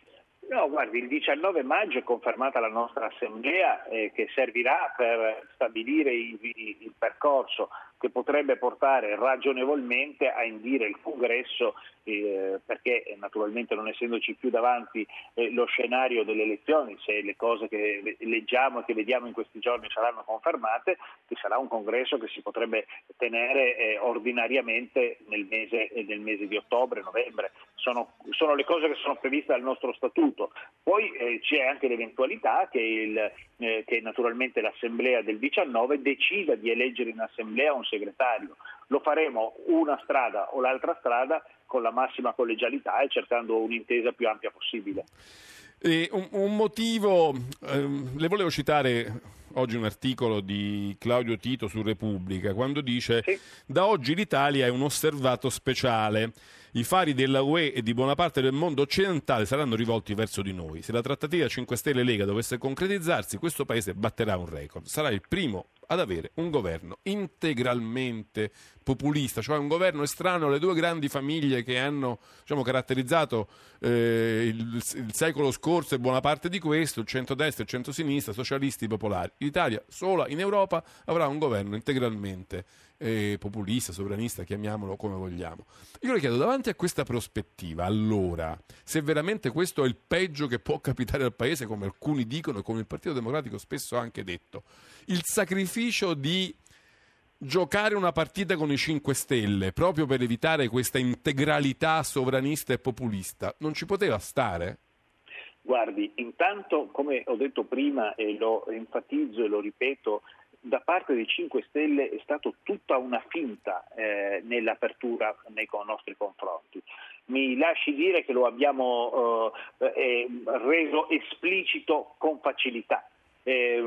No, guardi, il 19 maggio è confermata la nostra assemblea eh, che servirà per stabilire il, il percorso che potrebbe portare ragionevolmente a indire il congresso eh, perché eh, naturalmente non essendoci più davanti eh, lo scenario delle elezioni, se le cose che leggiamo e che vediamo in questi giorni saranno confermate, che sarà un congresso che si potrebbe tenere eh, ordinariamente nel mese, eh, nel mese, di ottobre, novembre. Sono, sono, le cose che sono previste dal nostro statuto. Poi eh, c'è anche l'eventualità che, il, che naturalmente l'Assemblea del 19 decida di eleggere in Assemblea un segretario. Lo faremo una strada o l'altra strada con la massima collegialità e cercando un'intesa più ampia possibile. Un, un, motivo, ehm, le volevo citare oggi un articolo di Claudio Tito su Repubblica, quando dice sì. da oggi l'Italia è un osservato speciale. I fari della UE e di buona parte del mondo occidentale saranno rivolti verso di noi. Se la trattativa 5 Stelle Lega dovesse concretizzarsi, questo paese batterà un record. Sarà il primo ad avere un governo integralmente populista, cioè un governo estraneo alle due grandi famiglie che hanno diciamo, caratterizzato eh, il, il, secolo scorso e buona parte di questo, il centrodestra e il centrosinistra, socialisti popolari. L'Italia sola in Europa avrà un governo integralmente eh, populista, sovranista, chiamiamolo come vogliamo. Io le chiedo, davanti a questa prospettiva, allora, se veramente questo è il peggio che può capitare al Paese, come alcuni dicono e come il Partito Democratico spesso ha anche detto, il sacrificio di giocare una partita con i 5 Stelle proprio per evitare questa integralità sovranista e populista non ci poteva stare? Guardi, intanto, come ho detto prima e lo enfatizzo e lo ripeto, da parte dei 5 Stelle è stata tutta una finta eh, nell'apertura nei nostri confronti. Mi lasci dire che lo abbiamo eh, eh, reso esplicito con facilità eh,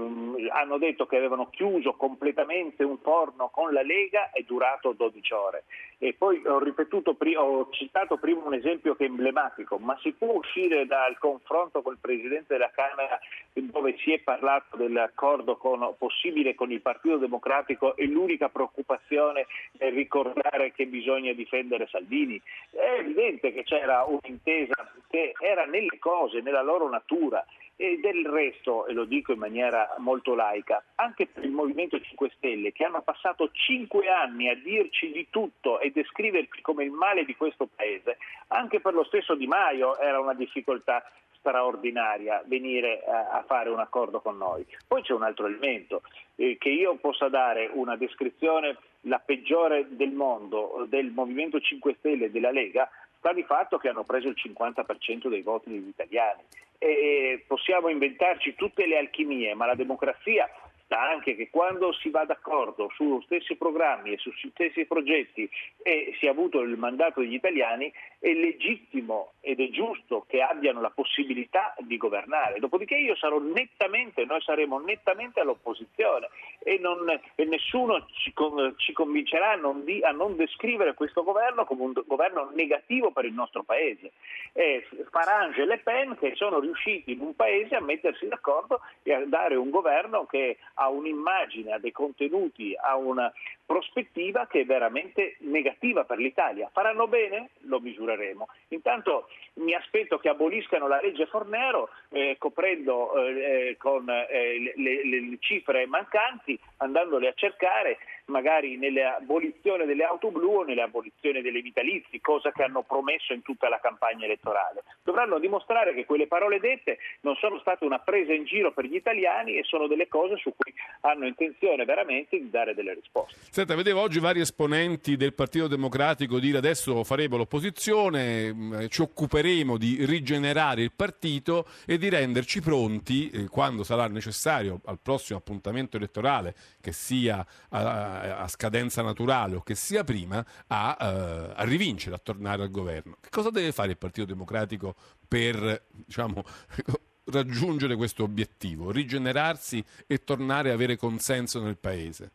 hanno detto che avevano chiuso completamente un forno con la Lega è durato 12 ore. E poi ho, ripetuto, ho citato prima un esempio che è emblematico, ma si può uscire dal confronto col Presidente della Camera dove si è parlato dell'accordo con, possibile con il Partito Democratico e l'unica preoccupazione è ricordare che bisogna difendere Salvini. È evidente che c'era un'intesa che era nelle cose, nella loro natura e del resto, e lo dico in maniera molto laica, anche per il Movimento 5 Stelle, che hanno passato cinque anni a dirci di tutto e descriverci come il male di questo Paese, anche per lo stesso Di Maio era una difficoltà straordinaria venire a, a fare un accordo con noi. Poi c'è un altro elemento, eh, che io possa dare una descrizione la peggiore del mondo del Movimento 5 Stelle e della Lega, sta di fatto che hanno preso il 50% dei voti degli italiani. E possiamo inventarci tutte le alchimie, ma la democrazia sta anche che quando si va d'accordo su stessi programmi e su stessi progetti e si è avuto il mandato degli italiani, è legittimo ed è giusto che abbiano la possibilità di governare. Dopodiché io sarò nettamente, noi saremo nettamente all'opposizione e, non, e nessuno ci, ci convincerà a non, di, a non, descrivere questo governo come un governo negativo per il nostro paese. È Farange e Le Pen che sono riusciti in un paese a mettersi d'accordo e a dare un governo che ha un'immagine, ha dei contenuti, ha una prospettiva che è veramente negativa per l'Italia. Faranno bene? Lo misureremo. Intanto mi aspetto che aboliscano la legge Fornero eh, coprendo eh, eh con eh, le, le, cifre mancanti, andandole a cercare magari nell'abolizione delle auto blu o nell'abolizione delle vitalizi, cosa che hanno promesso in tutta la campagna elettorale. Dovranno dimostrare che quelle parole dette non sono state una presa in giro per gli italiani e sono delle cose su cui hanno intenzione veramente di dare delle risposte. Senta, vedevo oggi vari esponenti del Partito Democratico dire adesso faremo l'opposizione, mm, ci occuperemo di rigenerare il partito e di renderci pronti, eh, quando sarà necessario, al prossimo appuntamento elettorale, che sia a scadenza naturale o che sia prima, a, uh, a rivincere, a tornare al governo. Che cosa deve fare il Partito Democratico per diciamo, raggiungere questo obiettivo, rigenerarsi e tornare a avere consenso nel Paese?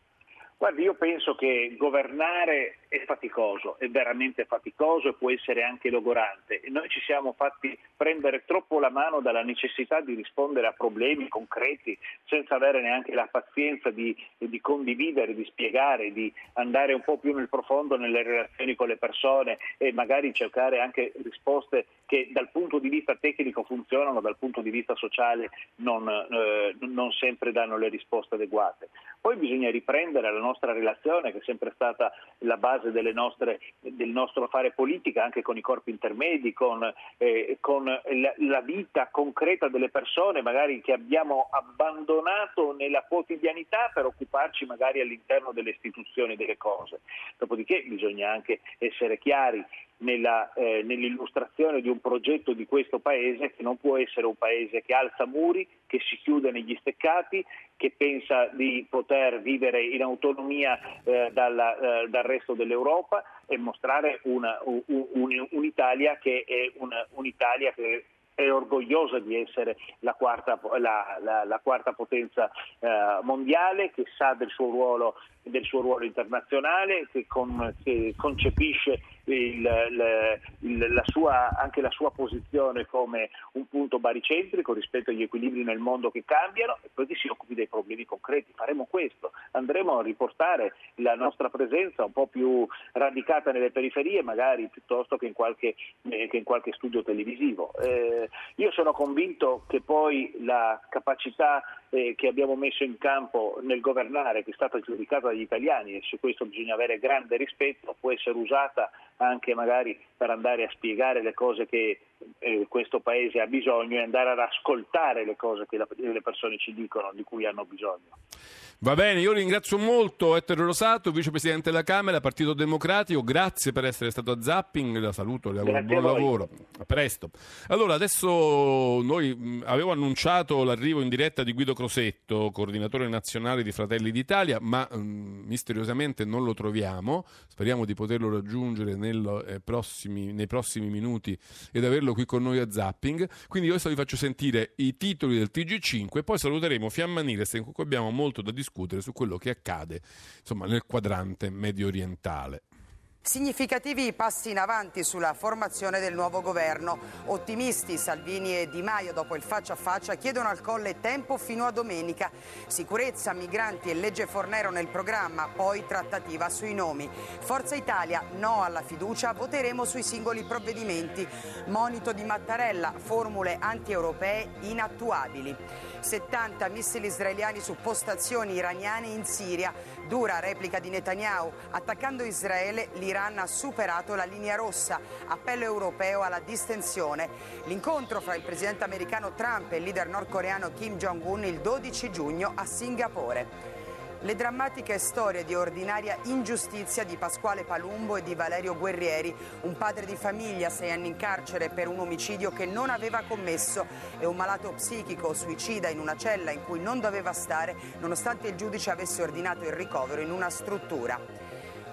Guardi, io penso che governare è faticoso, è veramente faticoso e può essere anche logorante. E noi ci siamo fatti prendere troppo la mano dalla necessità di rispondere a problemi concreti senza avere neanche la pazienza di, di condividere, di spiegare, di andare un po' più nel profondo nelle relazioni con le persone e magari cercare anche risposte che dal punto di vista tecnico funzionano, dal punto di vista sociale non, eh, non sempre danno le risposte adeguate. Poi bisogna riprendere la nostra relazione che è sempre stata la base nostre, del nostro fare politica anche con i corpi intermedi, con, eh, con la, la, vita concreta delle persone magari che abbiamo abbandonato nella quotidianità per occuparci magari all'interno delle istituzioni delle cose. Dopodiché bisogna anche essere chiari nella, eh, nell'illustrazione di un progetto di questo paese che non può essere un paese che alza muri, che si chiude negli steccati, che pensa di poter vivere in autonomia eh, dalla, eh, dal resto dell'Europa e mostrare una, un, un, un'Italia che è una, un'Italia che è orgogliosa di essere la quarta, la, la, la quarta potenza eh, mondiale, che sa del suo ruolo, del suo ruolo internazionale, che, con, che concepisce il, il, la sua, anche la sua posizione come un punto baricentrico rispetto agli equilibri nel mondo che cambiano e poi che si occupi dei problemi concreti. Faremo questo, andremo a riportare la nostra presenza un po' più radicata nelle periferie, magari piuttosto che in qualche, eh, che in qualche studio televisivo. Eh, io sono convinto che poi la capacità eh, che abbiamo messo in campo nel governare, che è stata giudicata dagli italiani e su questo bisogna avere grande rispetto, può essere usata anche magari per andare a spiegare le cose che eh, questo Paese ha bisogno e andare ad ascoltare le cose che la, le persone ci dicono di cui hanno bisogno. Va bene, io ringrazio molto Ettore Rosato, vicepresidente della Camera, Partito Democratico, grazie per essere stato a Zapping, la saluto, le auguro buon lavoro, a presto. Allora, adesso noi avevo annunciato l'arrivo in diretta di Guido Crosetto, coordinatore nazionale di Fratelli d'Italia, ma mh, misteriosamente non lo troviamo, speriamo di poterlo raggiungere nel, eh, prossimi, nei prossimi minuti ed averlo qui con noi a Zapping, quindi adesso vi faccio sentire i titoli del TG5 e poi saluteremo Fiamma Nires, con cui abbiamo molto da discutere su quello che accade insomma, nel quadrante medio orientale. Significativi passi in avanti sulla formazione del nuovo governo. Ottimisti Salvini e Di Maio dopo il faccia a faccia chiedono al Colle tempo fino a domenica. Sicurezza, migranti e legge Fornero nel programma, poi trattativa sui nomi. Forza Italia, no alla fiducia, voteremo sui singoli provvedimenti. Monito di Mattarella, formule anti-europee inattuabili. 70 missili israeliani su postazioni iraniane in Siria. Dura replica di Netanyahu. Attaccando Israele, l'Iran ha superato la linea rossa. Appello europeo alla distensione. L'incontro fra il presidente americano Trump e il leader nordcoreano Kim Jong-un il 12 giugno a Singapore. Le drammatiche storie di ordinaria ingiustizia di Pasquale Palumbo e di Valerio Guerrieri, un padre di famiglia, sei anni in carcere per un omicidio che non aveva commesso e un malato psichico suicida in una cella in cui non doveva stare nonostante il giudice avesse ordinato il ricovero in una struttura.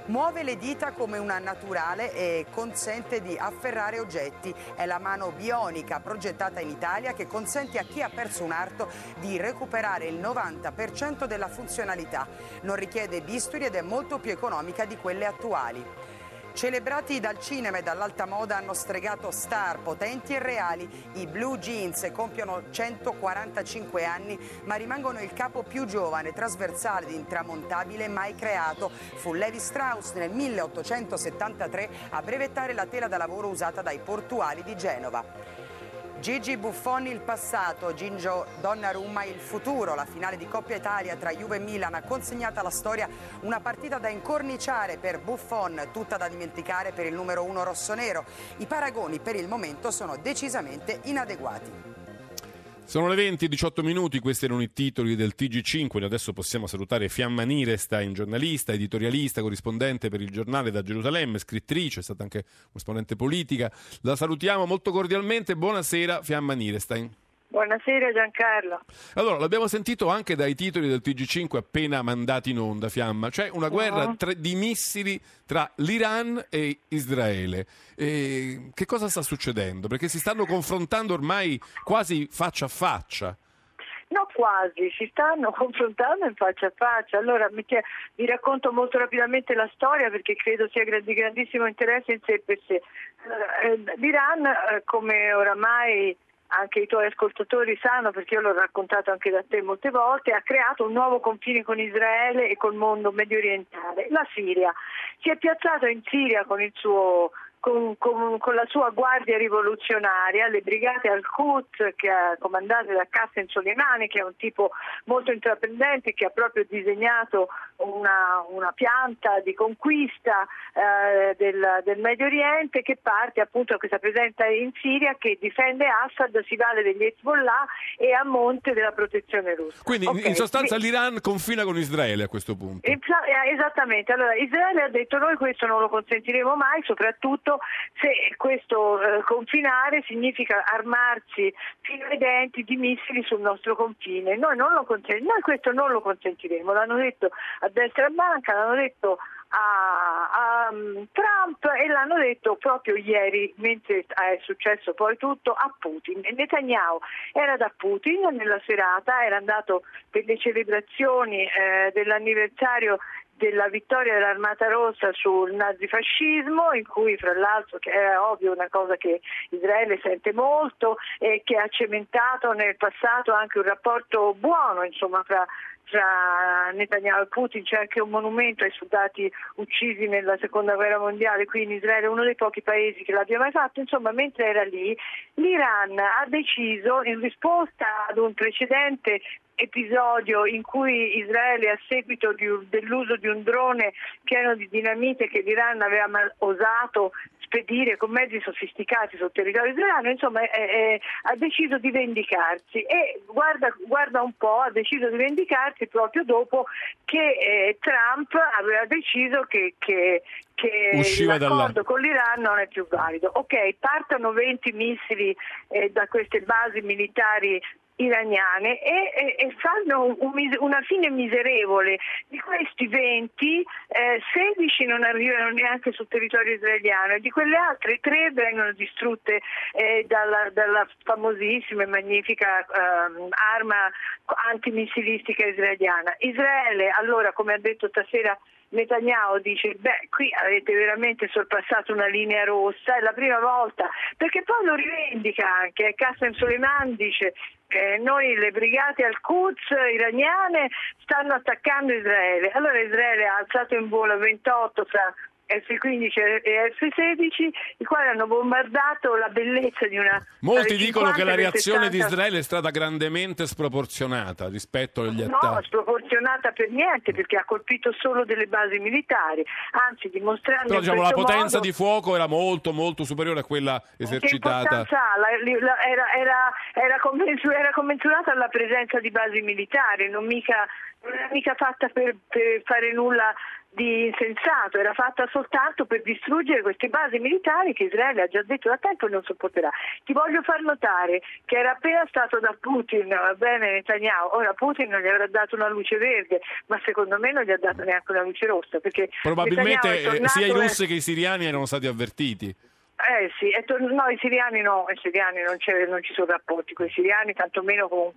Muove le dita come una naturale e consente di afferrare oggetti. È la mano bionica progettata in Italia che consente a chi ha perso un arto di recuperare il 90% della funzionalità. Non richiede bisturi ed è molto più economica di quelle attuali. Celebrati dal cinema e dall'alta moda hanno stregato star potenti e reali. I Blue Jeans compiono 145 anni ma rimangono il capo più giovane, trasversale ed intramontabile mai creato. Fu Levi Strauss nel 1873 a brevettare la tela da lavoro usata dai portuali di Genova. Gigi Buffoni il passato, Gingio Donnarumma il futuro. La finale di Coppa Italia tra Juve e Milan ha consegnato alla storia una partita da incorniciare per Buffon, tutta da dimenticare per il numero uno rossonero. I paragoni per il momento sono decisamente inadeguati. Sono le 20 e 18 minuti, questi erano i titoli del TG5, adesso possiamo salutare Fiamma Nirestein, giornalista, editorialista, corrispondente per il giornale da Gerusalemme, scrittrice, è stata anche esponente politica. La salutiamo molto cordialmente, buonasera Fiamma Nirestein. Buonasera Giancarlo. Allora, l'abbiamo sentito anche dai titoli del TG5 appena mandati in onda, Fiamma. C'è una guerra tra, di missili tra l'Iran e Israele. E che cosa sta succedendo? Perché si stanno confrontando ormai quasi faccia a faccia. No, quasi, si stanno confrontando in faccia a faccia. Allora mi chie- vi racconto molto rapidamente la storia perché credo sia di grandissimo interesse in sé per sé. Allora, eh, L'Iran, eh, come oramai anche i tuoi ascoltatori sanno, perché io l'ho raccontato anche da te molte volte, ha creato un nuovo confine con Israele e col mondo medio orientale, la Siria. Si è piazzato in Siria con il suo con, con- con la sua guardia rivoluzionaria, le brigate Al-Quds che ha comandate da Qassem Soleimani, che è un tipo molto intraprendente, che ha proprio disegnato una, una pianta di conquista eh, del, del Medio Oriente che parte appunto, che si presenta in Siria, che difende Assad, si vale degli Hezbollah e a monte della protezione russa. Quindi in- Ok, in sostanza l'Iran confina con Israele a questo punto. Eh, Esattamente, allora Israele ha detto noi questo non lo consentiremo mai, soprattutto se questo eh, confinare significa armarsi fino ai denti di missili sul nostro confine. Noi, noi questo non lo consentiremo, l'hanno detto a destra e a banca, l'hanno detto a, mm, Trump e l'hanno detto proprio ieri, mentre è successo poi tutto, a Putin. Netanyahu era da Putin nella serata, era andato per le celebrazioni eh, dell'anniversario della vittoria dell'Armata Rossa sul nazifascismo, in cui fra l'altro, che è ovvio una cosa che Israele sente molto e che ha cementato nel passato anche un rapporto buono insomma, fra tra Netanyahu e Putin. C'è anche un monumento ai soldati uccisi nella seconda guerra mondiale qui in Israele, uno dei pochi paesi che l'abbia mai fatto, insomma mentre era lì l'Iran ha deciso in risposta ad un precedente episodio in cui Israele a seguito di un- dell'uso di un drone pieno di dinamite che l'Iran aveva mal- osato spedire con mezzi sofisticati sul territorio israeliano, insomma è- è- ha deciso di vendicarsi e guarda, guarda un po', ha deciso di vendicarsi proprio dopo che eh, Trump aveva deciso che, che- che l'accordo con l'Iran non è più valido. Ok, partono 20 missili eh, da queste basi militari iraniane e, e- e fanno un- un una fine miserevole. Di questi 20, eh, 16 non arrivano neanche sul territorio israeliano e di quelle altre 3 vengono distrutte eh, dalla, dalla famosissima e magnifica ehm, arma antimissilistica israeliana. Israele, allora, come ha detto stasera Netanyahu dice beh qui avete veramente sorpassato una linea rossa, è la prima volta, perché poi lo rivendica anche, Qassem Soleiman dice che noi le brigate al-Quds iraniane stanno attaccando Israele, allora Israele ha alzato in volo 28 fra F-15 e F-16, i quali hanno bombardato la bellezza di una... Molti dicono 50 che la reazione di 60 Israele è stata grandemente sproporzionata rispetto agli No, attacchi. sproporzionata per niente perché ha colpito solo delle basi militari, anzi dimostrando Però diciamo, la potenza modo di fuoco era molto molto superiore a quella che esercitata. ha? La- la- era, era, era, commensu- era commensurata alla presenza di basi militari, non, mica, non era mica fatta per, per fare nulla di insensato, era fatta soltanto per distruggere queste basi militari che Israele ha già detto da tempo e non sopporterà. Ti voglio far notare che era appena stato da Putin, va bene Netanyahu, ora Putin non gli avrà dato una luce verde, ma secondo me non gli ha dato neanche una luce rossa. Perché Probabilmente eh, sia i verso- russi che i siriani erano stati avvertiti. eh sì, no, i siriani no, i siriani non, c'è- non ci sono rapporti con i siriani, tantomeno con,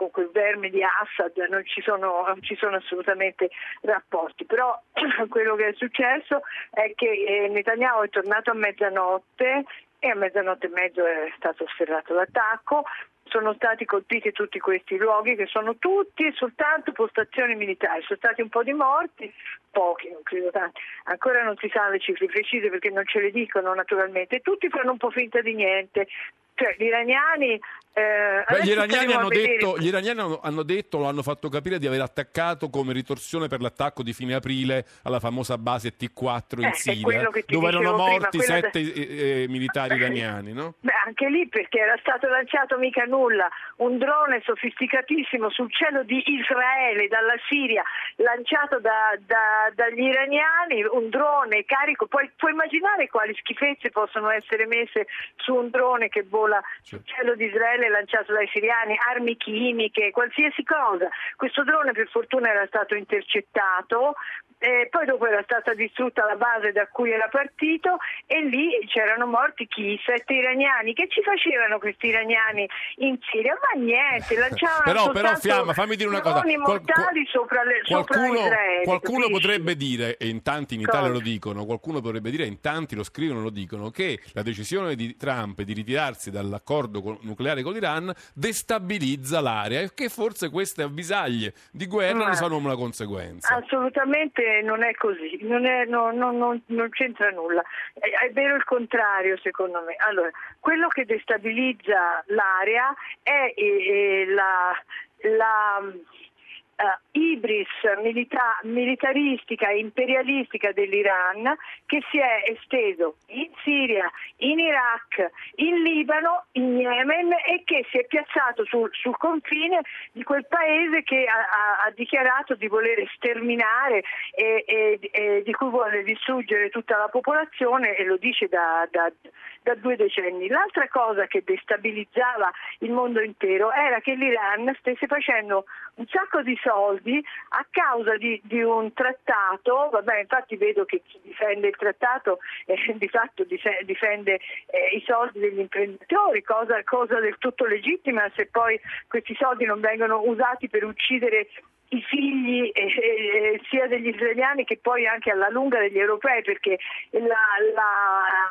con quel verme di Assad, non ci, sono, non ci sono assolutamente rapporti. Però quello che è successo è che eh, Netanyahu è tornato a mezzanotte e a mezzanotte e mezzo è stato sferrato l'attacco. Sono stati colpiti tutti questi luoghi che sono tutti e soltanto postazioni militari, sono stati un po' di morti, pochi, non credo tanti, ancora non si sanno le cifre precise perché non ce le dicono naturalmente, tutti fanno un po' finta di niente, cioè gli iraniani... eh, Beh, gli, iraniani detto, gli iraniani hanno- hanno detto, lo hanno fatto capire di aver attaccato come ritorsione per l'attacco di fine aprile alla famosa base T4 in Eh, Siria, dove erano prima, morti quella sette eh, eh, militari iraniani, no? Beh, anche lì perché era stato lanciato mica nulla, un drone sofisticatissimo sul cielo di Israele dalla Siria, lanciato da- da- dagli iraniani, un drone carico, poi puoi immaginare quali schifezze possono essere messe su un drone che vola sul cielo di Israele lanciato dai siriani, armi chimiche, qualsiasi cosa. Questo drone per fortuna era stato intercettato eh, poi dopo era stata distrutta la base da cui era partito e lì c'erano morti chi? Sette iraniani. Che ci facevano questi iraniani in Siria? Ma niente, lanciavano però, però Fiamma, fammi dire una cosa. Qual- mortali sopra, le, sopra Qualcuno, Israele, qualcuno potrebbe dire, e in tanti in Italia Cosa? lo dicono, qualcuno potrebbe dire, in tanti lo scrivono lo dicono, che la decisione di Trump di ritirarsi dall'accordo con- nucleare con l'Iran destabilizza l'area e che forse queste avvisaglie di guerra Ma- ne sono una conseguenza. Assolutamente non è così, non, è- no- no- non- non c'entra nulla. È, è vero il contrario secondo me. Allora, quello che destabilizza l'area è eh, la, la eh, ibris milita- militaristica e imperialistica dell'Iran che si è esteso in Siria, in Iraq, in Libano, in Yemen e che si è piazzato sul, sul confine di quel paese che ha, ha- ha dichiarato di voler sterminare e, e- e di cui vuole distruggere tutta la popolazione e lo dice da, da- da due decenni. L'altra cosa che destabilizzava il mondo intero era che l'Iran stesse facendo un sacco di soldi a causa di, di un trattato, vabbè infatti vedo che chi difende il trattato eh, di fatto difende eh, i soldi degli imprenditori, cosa, cosa del tutto legittima se poi questi soldi non vengono usati per uccidere i figli eh, eh, sia degli israeliani che poi anche alla lunga degli europei perché la- la-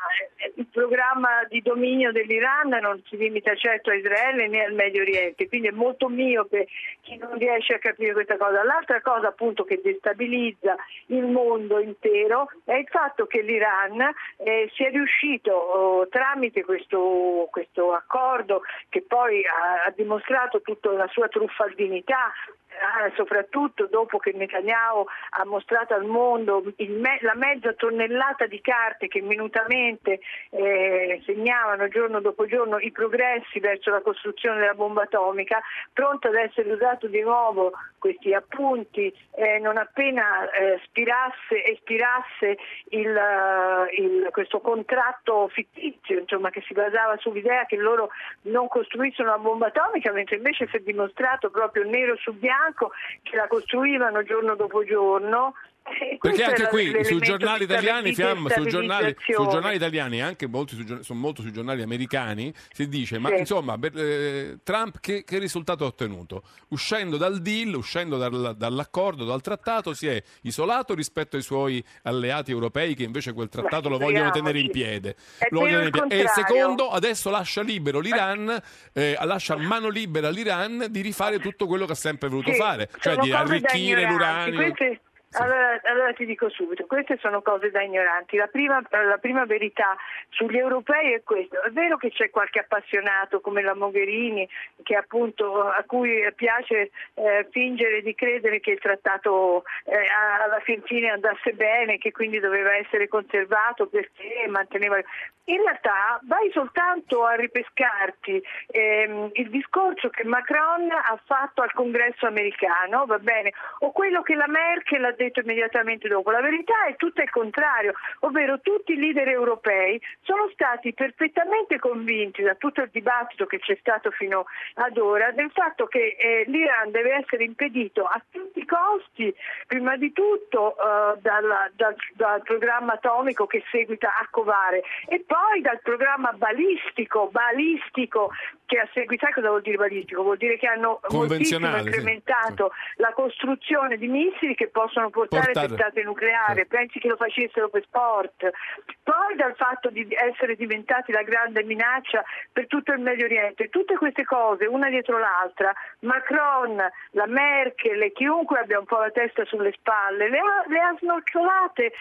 il programma di dominio dell'Iran non si limita certo a Israele né al Medio Oriente, quindi è molto miope chi non riesce a capire questa cosa. L'altra cosa appunto che destabilizza il mondo intero è il fatto che l'Iran eh, sia riuscito oh, tramite questo, questo accordo che poi ha, ha dimostrato tutta la sua truffaldinità soprattutto dopo che Netanyahu ha mostrato al mondo me- la mezza tonnellata di carte che minutamente eh, segnavano giorno dopo giorno i progressi verso la costruzione della bomba atomica, pronto ad essere usato di nuovo questi appunti eh, non appena eh, spirasse, espirasse il, eh, il- questo contratto fittizio insomma, che si basava sull'idea che loro non costruissero una bomba atomica, mentre invece si è dimostrato proprio nero su bianco che la costruivano giorno dopo giorno. E Perché anche qui sui giornali italiani, Fiamma, sui giornali, sui giornali italiani anche molti gior- sono molto sui giornali americani, si dice, ma Sì. insomma, per- eh, Trump che, che risultato ha ottenuto? Uscendo dal deal, uscendo dal- dall'accordo, dal trattato, si è isolato rispetto ai suoi alleati europei che invece quel trattato lo vogliono tenere in piede. Vogliono il in piede. E contrario. secondo, adesso lascia libero l'Iran, eh, lascia mano libera all'Iran di rifare tutto quello che ha sempre voluto Sì, fare, cioè di arricchire l'uranio. Queste- Allora, allora ti dico subito, queste sono cose da ignoranti. La prima, la prima verità sugli europei è questa. È vero che c'è qualche appassionato come la Mogherini appunto, a cui piace eh, fingere di credere che il trattato eh, alla fin fine andasse bene, che quindi doveva essere conservato perché manteneva... In realtà vai soltanto a ripescarti ehm, il discorso che Macron ha fatto al congresso americano, va bene, o quello che la Merkel ha detto immediatamente dopo. La verità è tutto il contrario, ovvero tutti i leader europei sono stati perfettamente convinti da tutto il dibattito che c'è stato fino ad ora del fatto che eh, l'Iran deve essere impedito a tutti i costi, prima di tutto eh, dalla- dal, dal programma atomico che seguita a Covare e poi dal programma balistico, balistico che ha seguito, sai cosa vuol dire balistico? Vuol dire che hanno moltissimo Convenzionale, sì. incrementato la costruzione di missili che possono portare Portare. testate nucleari, pensi che lo facessero per sport. Poi dal fatto di essere diventati la grande minaccia per tutto il Medio Oriente. Tutte queste cose, una dietro l'altra, Macron, la Merkel e chiunque abbia un po' la testa sulle spalle, le ha, le ha snocciolate.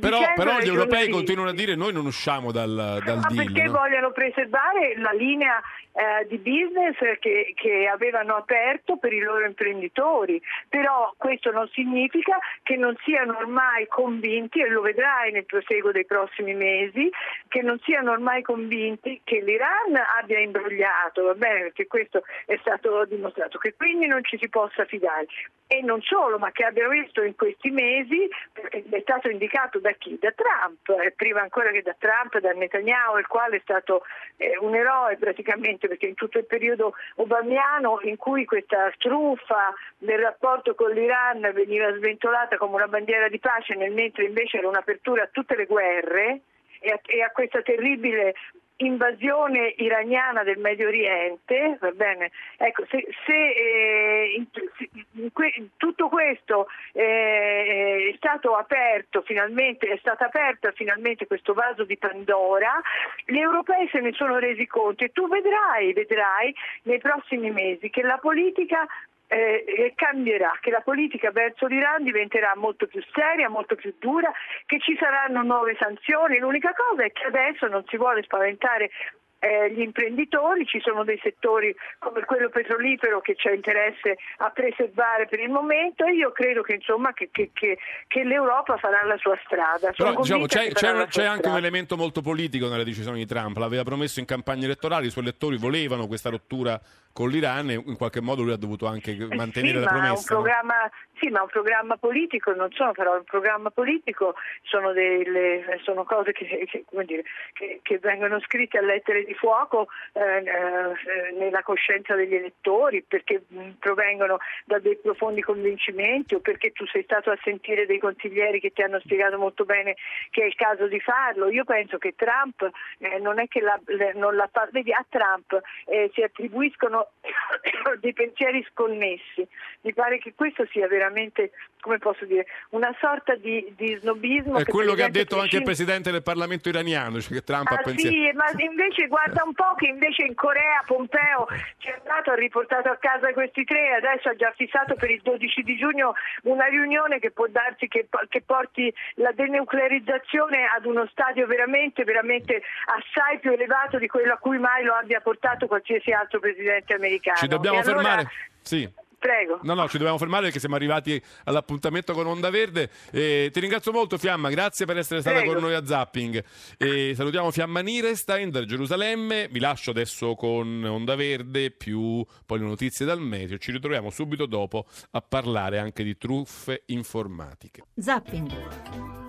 Però, però gli europei continuano a dire noi non usciamo dal, dal ma deal. perché no? vogliono preservare la linea eh, di business che, che avevano aperto per i loro imprenditori, però questo non significa che non siano ormai convinti, e lo vedrai nel proseguo dei prossimi mesi, che non siano ormai convinti che l'Iran abbia imbrogliato, va bene, perché questo è stato dimostrato, che quindi non ci si possa fidare. E non solo, ma che abbiano visto in questi mesi, perché è stato indicato da chi? Da Trump, eh, prima ancora che da Trump, da Netanyahu, il quale è stato eh, un eroe praticamente, perché in tutto il periodo obamiano in cui questa truffa del rapporto con l'Iran veniva sventolata come una bandiera di pace, nel mentre invece era un'apertura a tutte le guerre e a questa terribile invasione iraniana del Medio Oriente? Ecco, se, se eh, in, in que, tutto questo eh, è stato aperto finalmente, è stato aperto finalmente questo vaso di Pandora, gli europei se ne sono resi conto e tu vedrai, vedrai nei prossimi mesi che la politica eh, cambierà, che la politica verso l'Iran diventerà molto più seria, molto più dura, che ci saranno nuove sanzioni. L'unica cosa è che adesso non si vuole spaventare eh, gli imprenditori, ci sono dei settori come quello petrolifero che c'è interesse a preservare per il momento e io credo che, insomma, che, che, che l'Europa farà la sua strada. Però diciamo, c'è, c'è, un, c'è anche un elemento molto politico nella decisione di Trump, l'aveva promesso in campagna elettorale, i suoi elettori volevano questa rottura con l'Iran e in qualche modo lui ha dovuto anche mantenere sì, la promessa. No? Sì, ma un programma politico, non sono però un programma politico, sono, delle, sono cose che, che, dire, che, che, vengono scritte a lettere di fuoco eh, eh, nella coscienza degli elettori, perché mh, provengono da dei profondi convincimenti o perché tu sei stato a sentire dei consiglieri che ti hanno spiegato molto bene che è il caso di farlo. Io penso che Trump eh, non è che la, non la vedi a Trump eh, si attribuiscono dei pensieri sconnessi. Mi pare che questo sia veramente, come posso dire, una sorta di, di snobismo. È quello che ha detto anche il presidente del Parlamento iraniano, cioè che Trump ah, ha pensato. Sì, ma invece guarda un po' che invece in Corea Pompeo ci è andato, ha riportato a casa questi tre e adesso ha già fissato per il 12 di giugno una riunione che può darsi che, che porti la denuclearizzazione ad uno stadio veramente, veramente assai più elevato di quello a cui mai lo abbia portato qualsiasi altro presidente americano. Ci dobbiamo allora- fermare? Sì. Prego. No, no, ci dobbiamo fermare perché siamo arrivati all'appuntamento con Onda Verde. Eh, ti ringrazio molto, Fiamma, grazie per essere stata Prego. con noi a Zapping. E salutiamo Fiamma Nirestein da Gerusalemme. Vi lascio adesso con Onda Verde più poi le notizie dal meteo. Ci ritroviamo subito dopo a parlare anche di truffe informatiche. Zapping.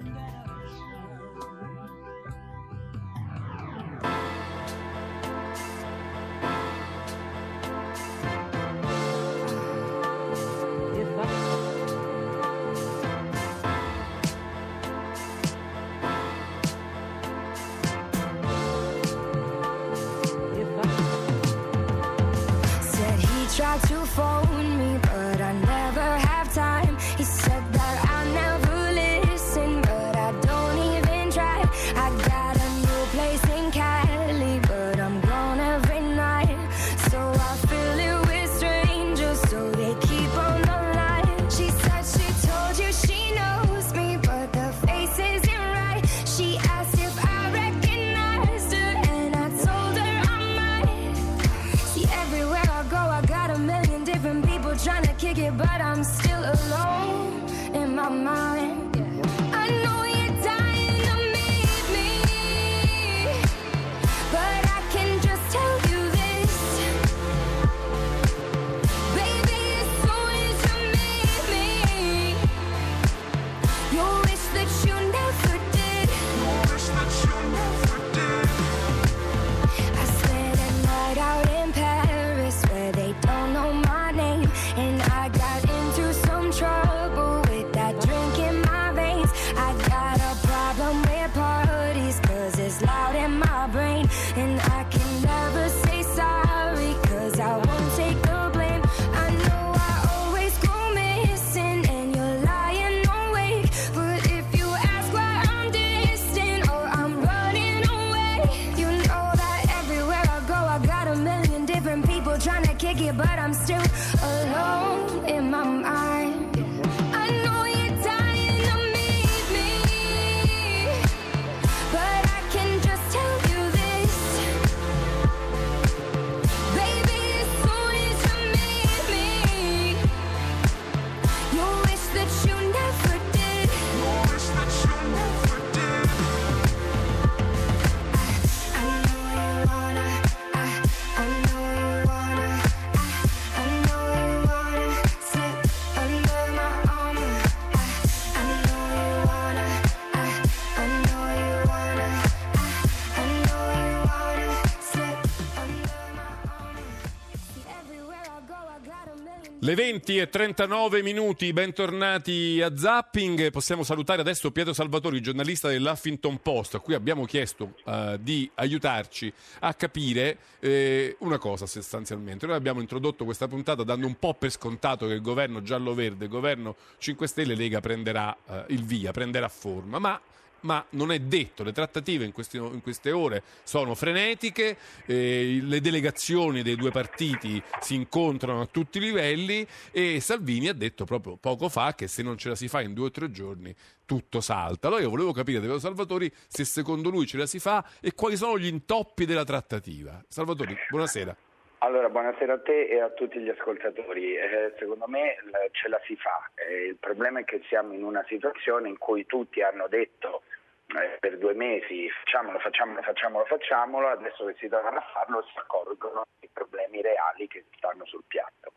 Le 20 e 39 minuti, bentornati a Zapping. Possiamo salutare adesso Pietro Salvatori, giornalista dell'Huffington Post, a cui abbiamo chiesto eh, di aiutarci a capire eh, una cosa sostanzialmente. Noi abbiamo introdotto questa puntata dando un po' per scontato che il governo giallo-verde, il governo 5 Stelle Lega prenderà eh, il via, prenderà forma, ma ma non è detto, le trattative in, questi- in queste ore sono frenetiche, eh, le delegazioni dei due partiti si incontrano a tutti i livelli e Salvini ha detto proprio poco fa che se non ce la si fa in due o tre giorni tutto salta. Allora io volevo capire da Salvatori se secondo lui ce la si fa e quali sono gli intoppi della trattativa. Salvatori, buonasera. Allora, buonasera a te e a tutti gli ascoltatori. Eh, secondo me l- ce la si fa. Eh, il problema è che siamo in una situazione in cui tutti hanno detto eh, per due mesi facciamolo, facciamolo, facciamolo, facciamolo, adesso che si trovano a farlo si accorgono dei problemi reali che stanno sul piatto.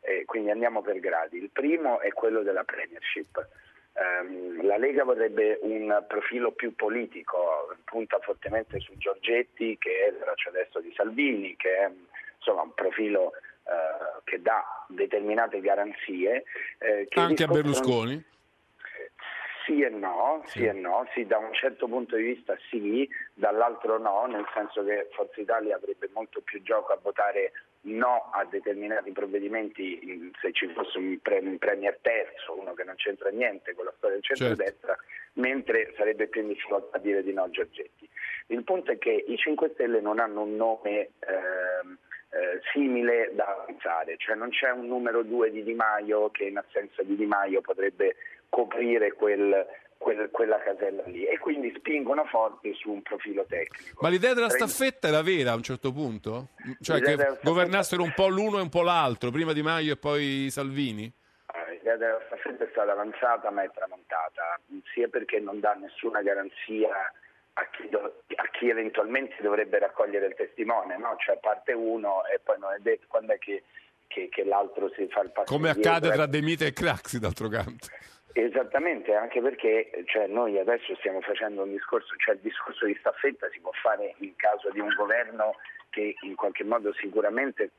Eh, quindi andiamo per gradi. Il primo è quello della premiership. Ehm, la Lega vorrebbe un profilo più politico, punta fortemente su Giorgetti che è il braccio destro di Salvini, che è insomma, un profilo eh, che dà determinate garanzie. eh, che Anche a Berlusconi? Sì e no, sì. e no, sì, da un certo punto di vista sì, dall'altro no, nel senso che Forza Italia avrebbe molto più gioco a votare no a determinati provvedimenti in- se ci fosse un, pre- un premier terzo, uno che non c'entra niente con la storia del centrodestra, mentre sarebbe più in difficoltà a dire di no a Giorgetti. Il punto è che i 5 Stelle non hanno un nome ehm, eh, simile da avanzare, cioè non c'è un numero 2 di Di Maio che in assenza di Di Maio potrebbe coprire quel- quel- quella casella lì e quindi spingono forte su un profilo tecnico. Ma l'idea della staffetta era vera a un certo punto? Cioè L'idea che staffetta- governassero un po' l'uno e un po' l'altro, prima Di Maio e poi Salvini? Eh, L'idea della staffetta è stata avanzata ma è tramontata, sia perché non dà nessuna garanzia a chi, do- a chi eventualmente dovrebbe raccogliere il testimone, no? cioè parte uno e poi non è detto quando è che, che- che l'altro si fa il passo Come accade tra De Mita e Craxi, d'altro canto. Esattamente, anche perché cioè, noi adesso stiamo facendo un discorso, cioè il discorso di staffetta si può fare in caso di un governo che in qualche modo sicuramente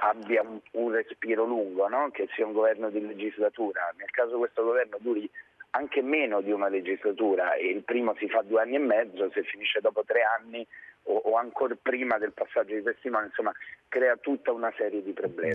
abbia un, un respiro lungo, no? che sia un governo di legislatura. Nel caso questo governo duri anche meno di una legislatura e il primo si fa due anni e mezzo, se finisce dopo tre anni o, o ancora prima del passaggio di testimone, insomma crea tutta una serie di problemi.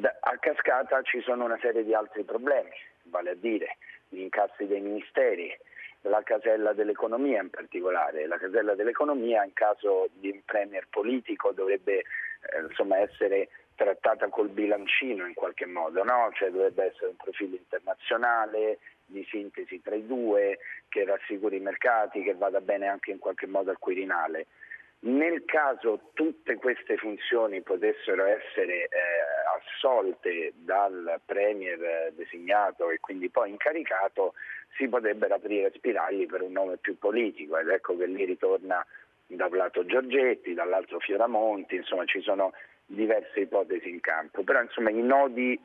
Da- a cascata ci sono una serie di altri problemi, vale a dire gli incassi dei ministeri, la casella dell'economia in particolare. La casella dell'economia in caso di un premier politico dovrebbe eh, insomma, essere trattata col bilancino in qualche modo, no? cioè dovrebbe essere un profilo internazionale di sintesi tra i due, che rassicuri i mercati, che vada bene anche in qualche modo al Quirinale. Nel caso tutte queste funzioni potessero essere eh, assolte dal Premier designato e quindi poi incaricato, si potrebbero aprire spiragli per un nome più politico ed ecco che lì ritorna da un lato Giorgetti, dall'altro Fioramonti, insomma ci sono diverse ipotesi in campo, però insomma i nodi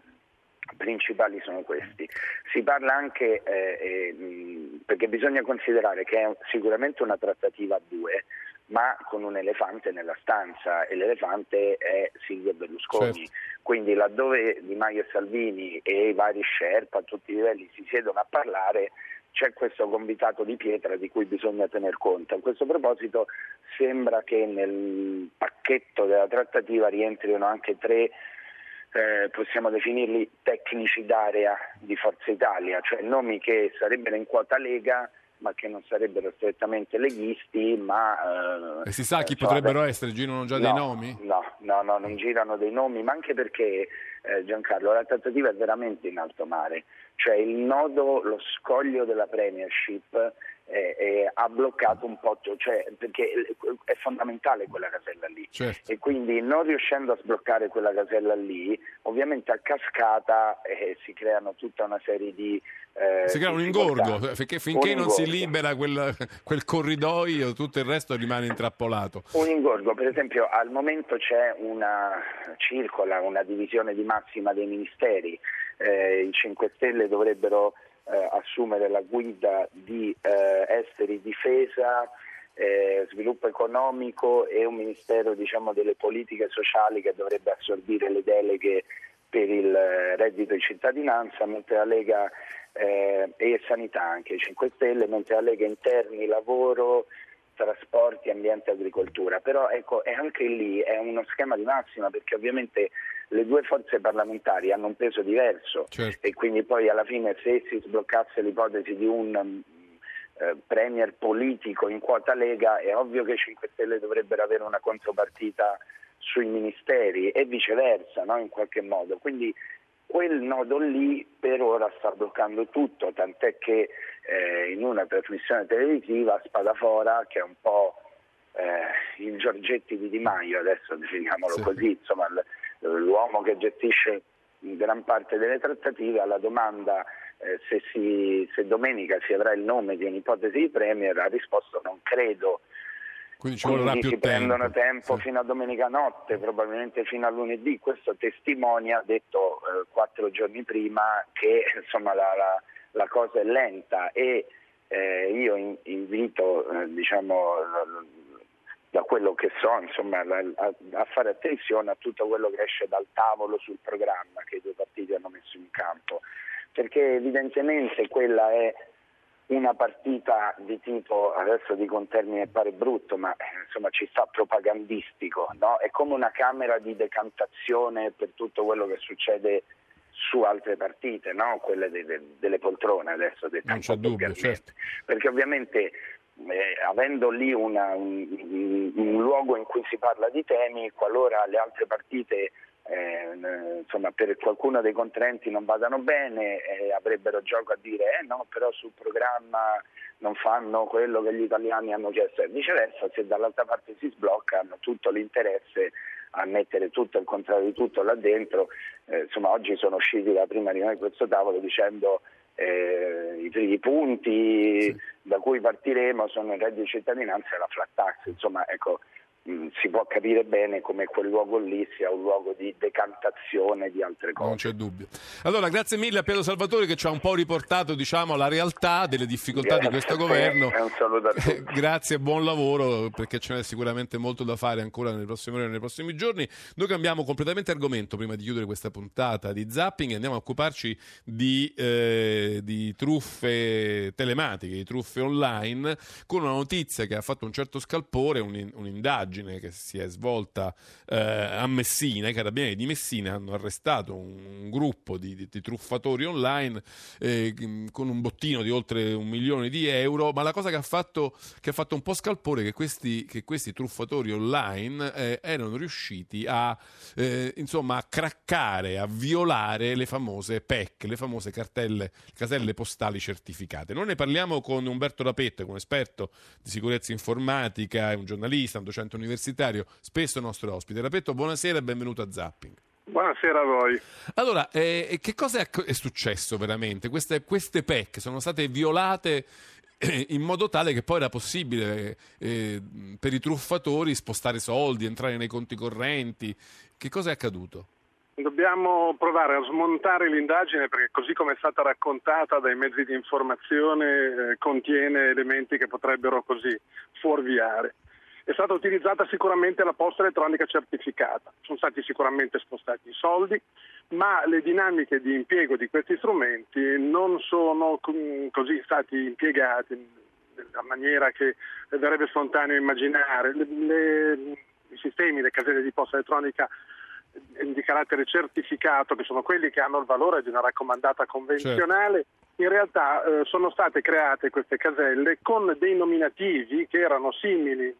principali sono questi. Si parla anche, eh, eh, perché bisogna considerare che è sicuramente una trattativa a due, ma con un elefante nella stanza e l'elefante è Silvio Berlusconi. Quindi laddove Di Maio e Salvini e i vari Sherpa a tutti i livelli si siedono a parlare, c'è questo convitato di pietra di cui bisogna tener conto. A questo proposito sembra che nel pacchetto della trattativa rientrino anche tre eh, possiamo definirli tecnici d'area di Forza Italia, cioè nomi che sarebbero in quota Lega ma che non sarebbero strettamente leghisti, ma... eh, E si sa chi insomma, potrebbero beh, essere? Girano già no, dei nomi? No, no, no, non girano dei nomi, ma anche perché eh, Giancarlo, la trattativa è veramente in alto mare, cioè il nodo, lo scoglio della Premiership eh, eh, ha bloccato un po', cioè, perché è fondamentale quella casella lì Certo. e quindi non riuscendo a sbloccare quella casella lì, ovviamente a cascata eh, si creano tutta una serie di... eh, Si crea un ingorgo, perché finché Un non si libera quel, quel corridoio tutto il resto rimane intrappolato. Un ingorgo, per esempio al momento c'è una circola, una divisione di massima dei ministeri, Eh, i 5 Stelle dovrebbero eh, assumere la guida di eh, esteri, difesa, eh, sviluppo economico e un ministero diciamo, delle politiche sociali che dovrebbe assorbire le deleghe per il eh, reddito di cittadinanza, mentre la Lega eh, e sanità anche 5 Stelle, mentre la Lega interni, lavoro, trasporti, ambiente e agricoltura. Però ecco, e anche lì è uno schema di massima perché ovviamente le due forze parlamentari hanno un peso diverso Certo. e quindi poi alla fine se si sbloccasse l'ipotesi di un eh, premier politico in quota Lega è ovvio che i 5 Stelle dovrebbero avere una contropartita sui ministeri e viceversa no? in qualche modo. Quindi quel nodo lì per ora sta bloccando tutto, tant'è che eh, in una trasmissione televisiva Spadafora, che è un po' eh, il Giorgetti di Di Maio, adesso definiamolo Sì. così, insomma l- l'uomo che gestisce gran parte delle trattative, alla domanda eh, se, si- se domenica si avrà il nome di un'ipotesi di Premier, ha risposto non credo. Quindi ci Quindi si prendono tempo. tempo fino a domenica notte, probabilmente fino a lunedì. Questo testimonia, detto eh, quattro giorni prima, che insomma, la, la- la cosa è lenta e eh, io in- invito, eh, diciamo, da quello che so, insomma, a, a fare attenzione a tutto quello che esce dal tavolo sul programma che i due partiti hanno messo in campo, perché evidentemente quella è una partita di tipo, adesso dico un termine pare brutto, ma eh, insomma ci sta propagandistico, no? è come una camera di decantazione per tutto quello che succede su altre partite, no? quelle de- de- delle poltrone adesso Non c'è dubbio, certo. perché ovviamente eh, avendo lì una- un, un- luogo in cui si parla di temi, qualora le altre partite eh, insomma, per qualcuno dei contraenti non vadano bene, eh, avrebbero gioco a dire eh no, però sul programma non fanno quello che gli italiani hanno chiesto e viceversa, se dall'altra parte si sblocca hanno tutto l'interesse a mettere tutto il contrario di tutto là dentro. Eh, insomma, oggi sono usciti da prima di noi questo tavolo dicendo eh, i, i punti da cui partiremo sono il reddito di cittadinanza e la flat tax. Insomma, ecco, si può capire bene come quel luogo lì sia un luogo di decantazione di altre cose. Non c'è dubbio. Allora, grazie mille a Piero Salvatore che ci ha un po' riportato diciamo, la realtà delle difficoltà di Grazie questo a te governo. un saluto a tutti. Grazie e buon lavoro perché ce n'è sicuramente molto da fare ancora nelle prossime ore e nei prossimi giorni. Noi cambiamo completamente argomento prima di chiudere questa puntata di zapping e andiamo a occuparci di, eh, di truffe telematiche, di truffe online, con una notizia che ha fatto un certo scalpore, un- un'indagine che si è svolta eh, a Messina. I carabinieri di Messina hanno arrestato un, un gruppo di, di- di truffatori online eh, con un bottino di oltre un milione di euro, ma la cosa che ha fatto, che ha fatto un po' scalpore è che questi, che questi truffatori online eh, erano riusciti a, eh, insomma, a craccare, a violare le famose PEC, le famose cartelle, caselle postali certificate. Noi ne parliamo con Umberto Rapetto, che è un esperto di sicurezza informatica, è un giornalista, un docente universitario, spesso nostro ospite. Rapetto, buonasera e benvenuto a Zapping. Buonasera a voi. Allora, eh, che cosa è, è successo veramente? Queste, queste PEC sono state violate eh, in modo tale che poi era possibile eh, per i truffatori spostare soldi, entrare nei conti correnti. Che cosa è accaduto? Dobbiamo provare a smontare l'indagine perché così come è stata raccontata dai mezzi di informazione eh, contiene elementi che potrebbero così fuorviare. È stata utilizzata sicuramente la posta elettronica certificata, sono stati sicuramente spostati i soldi, ma le dinamiche di impiego di questi strumenti non sono così stati impiegati nella maniera che verrebbe spontaneo immaginare. Le- le- I sistemi, le caselle di posta elettronica di carattere certificato, che sono quelli che hanno il valore di una raccomandata convenzionale, in realtà eh, sono state create queste caselle con dei nominativi che erano simili,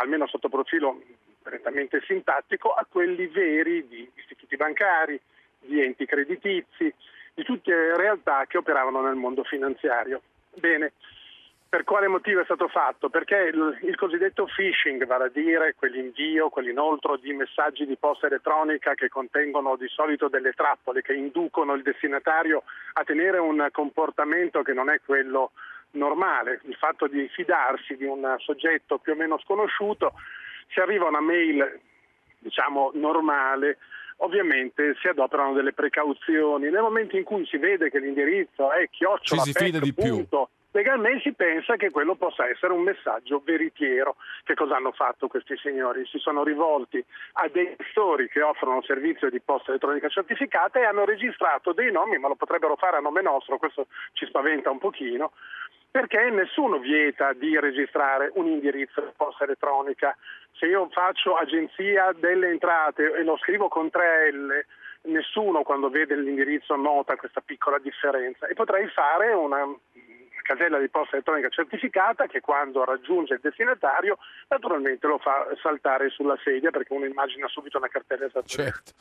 almeno sotto profilo prettamente sintattico, a quelli veri di istituti bancari, di enti creditizi, di tutte realtà che operavano nel mondo finanziario. Bene, per quale motivo è stato fatto? Perché il, il cosiddetto phishing, vale a dire quell'invio, quell'inoltro di messaggi di posta elettronica che contengono di solito delle trappole che inducono il destinatario a tenere un comportamento che non è quello normale, il fatto di fidarsi di un soggetto più o meno sconosciuto, si arriva una mail diciamo normale, ovviamente si adoperano delle precauzioni. Nel momento in cui si vede che l'indirizzo è chiocciola Ci si fida di più. punto legalmente si pensa che quello possa essere un messaggio veritiero. Che cosa hanno fatto questi signori? Si sono rivolti a dei gestori che offrono servizio di posta elettronica certificata e hanno registrato dei nomi, ma lo potrebbero fare a nome nostro, questo ci spaventa un pochino, perché nessuno vieta di registrare un indirizzo di posta elettronica. Se io faccio agenzia delle entrate e lo scrivo con 3 L, nessuno quando vede l'indirizzo nota questa piccola differenza e potrei fare una casella di posta elettronica certificata che quando raggiunge il destinatario naturalmente lo fa saltare sulla sedia perché uno immagina subito una cartella esattamente. Certo.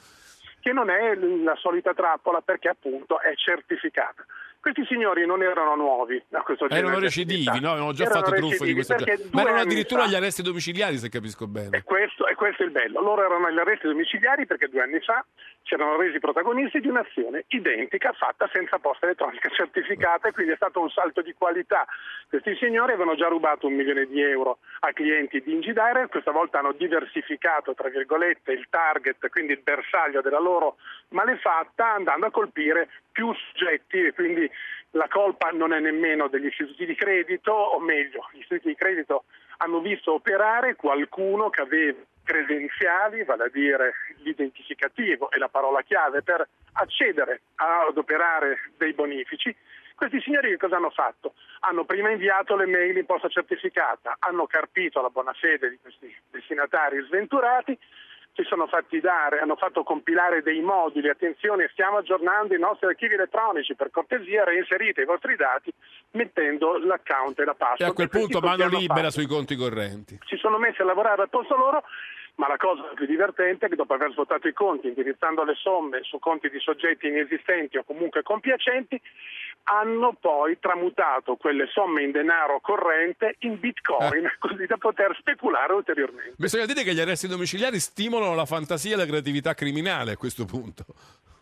Che non è la solita trappola perché appunto è certificata. Questi signori non erano nuovi a questo genere. Erano di recidivi, no? Avevano già Erano fatto truffe di questo genere. Ma erano addirittura fa- agli arresti domiciliari, se capisco bene. questo, e questo è il bello. Loro erano agli arresti domiciliari perché due anni fa si erano resi protagonisti di un'azione identica fatta senza posta elettronica certificata e quindi è stato un salto di qualità. Questi signori avevano già rubato un milione di euro a clienti di Ingidire, questa volta hanno diversificato tra virgolette il target, quindi il bersaglio della loro malefatta andando a colpire più soggetti e quindi la colpa non è nemmeno degli istituti di credito, o meglio, gli istituti di credito hanno visto operare qualcuno che aveva credenziali, vale a dire l'identificativo e la parola chiave per accedere ad operare dei bonifici. Questi signori che cosa hanno fatto? Hanno prima inviato le mail in posta certificata, hanno carpito la buona fede di questi destinatari sventurati, si sono fatti dare, hanno fatto compilare dei moduli, attenzione, stiamo aggiornando i nostri archivi elettronici, per cortesia reinserite i vostri dati mettendo l'account e la password. E a quel punto mano libera fatto? sui conti correnti. si sono messi a lavorare al posto loro, ma la cosa più divertente è che dopo aver svuotato i conti, indirizzando le somme su conti di soggetti inesistenti o comunque compiacenti, hanno poi tramutato quelle somme in denaro corrente in bitcoin, Eh. così da poter speculare ulteriormente. Bisogna dire che gli arresti domiciliari stimolano la fantasia e la creatività criminale a questo punto.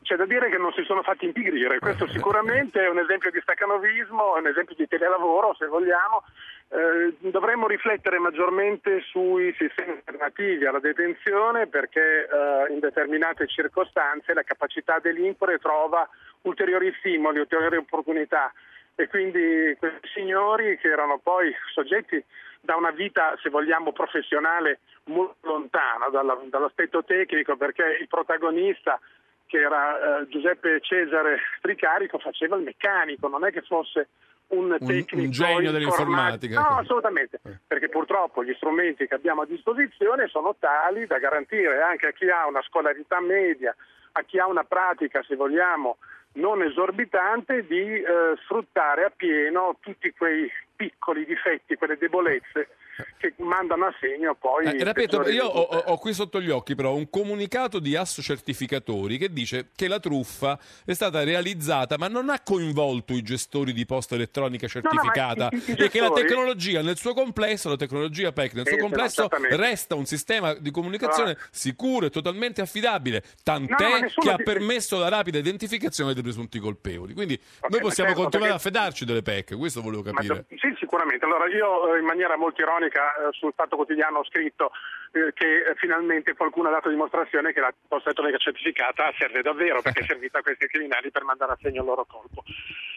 C'è da dire che non si sono fatti impigrire, questo sicuramente è un esempio di staccanovismo, è un esempio di telelavoro se vogliamo. Eh, dovremmo riflettere maggiormente sui sistemi alternativi alla detenzione perché eh, in determinate circostanze la capacità delinquere trova ulteriori stimoli, ulteriori opportunità e quindi questi signori che erano poi soggetti da una vita, se vogliamo, professionale molto lontana dalla- dall'aspetto tecnico perché il protagonista che era eh, Giuseppe Cesare Tricarico faceva il meccanico, non è che fosse un Un- tecnico un genio informatico. dell'informatica. No, assolutamente, perché purtroppo gli strumenti che abbiamo a disposizione sono tali da garantire anche a chi ha una scolarità media, a chi ha una pratica, se vogliamo, non esorbitante, di eh, sfruttare appieno tutti quei piccoli difetti, quelle debolezze che mandano a segno poi... Eh, ripeto, io ho, ho- qui sotto gli occhi però un comunicato di Asso Certificatori che dice che la truffa è stata realizzata ma non ha coinvolto i gestori di posta elettronica certificata i- i- i e che la gestori- tecnologia nel suo complesso, la tecnologia PEC nel suo Sì, complesso resta un sistema di comunicazione Allora- sicuro e totalmente affidabile, tant'è No, che ha permesso la rapida identificazione dei presunti colpevoli. Quindi noi possiamo certo, continuare perché- a fidarci delle PEC, questo volevo Ma capire. sì, sicuramente. Allora, io eh, in maniera molto ironica eh, sul Fatto Quotidiano ho scritto eh, che eh, finalmente qualcuno ha dato dimostrazione che la posta elettronica certificata serve davvero, perché è servita a questi criminali per mandare a segno il loro colpo.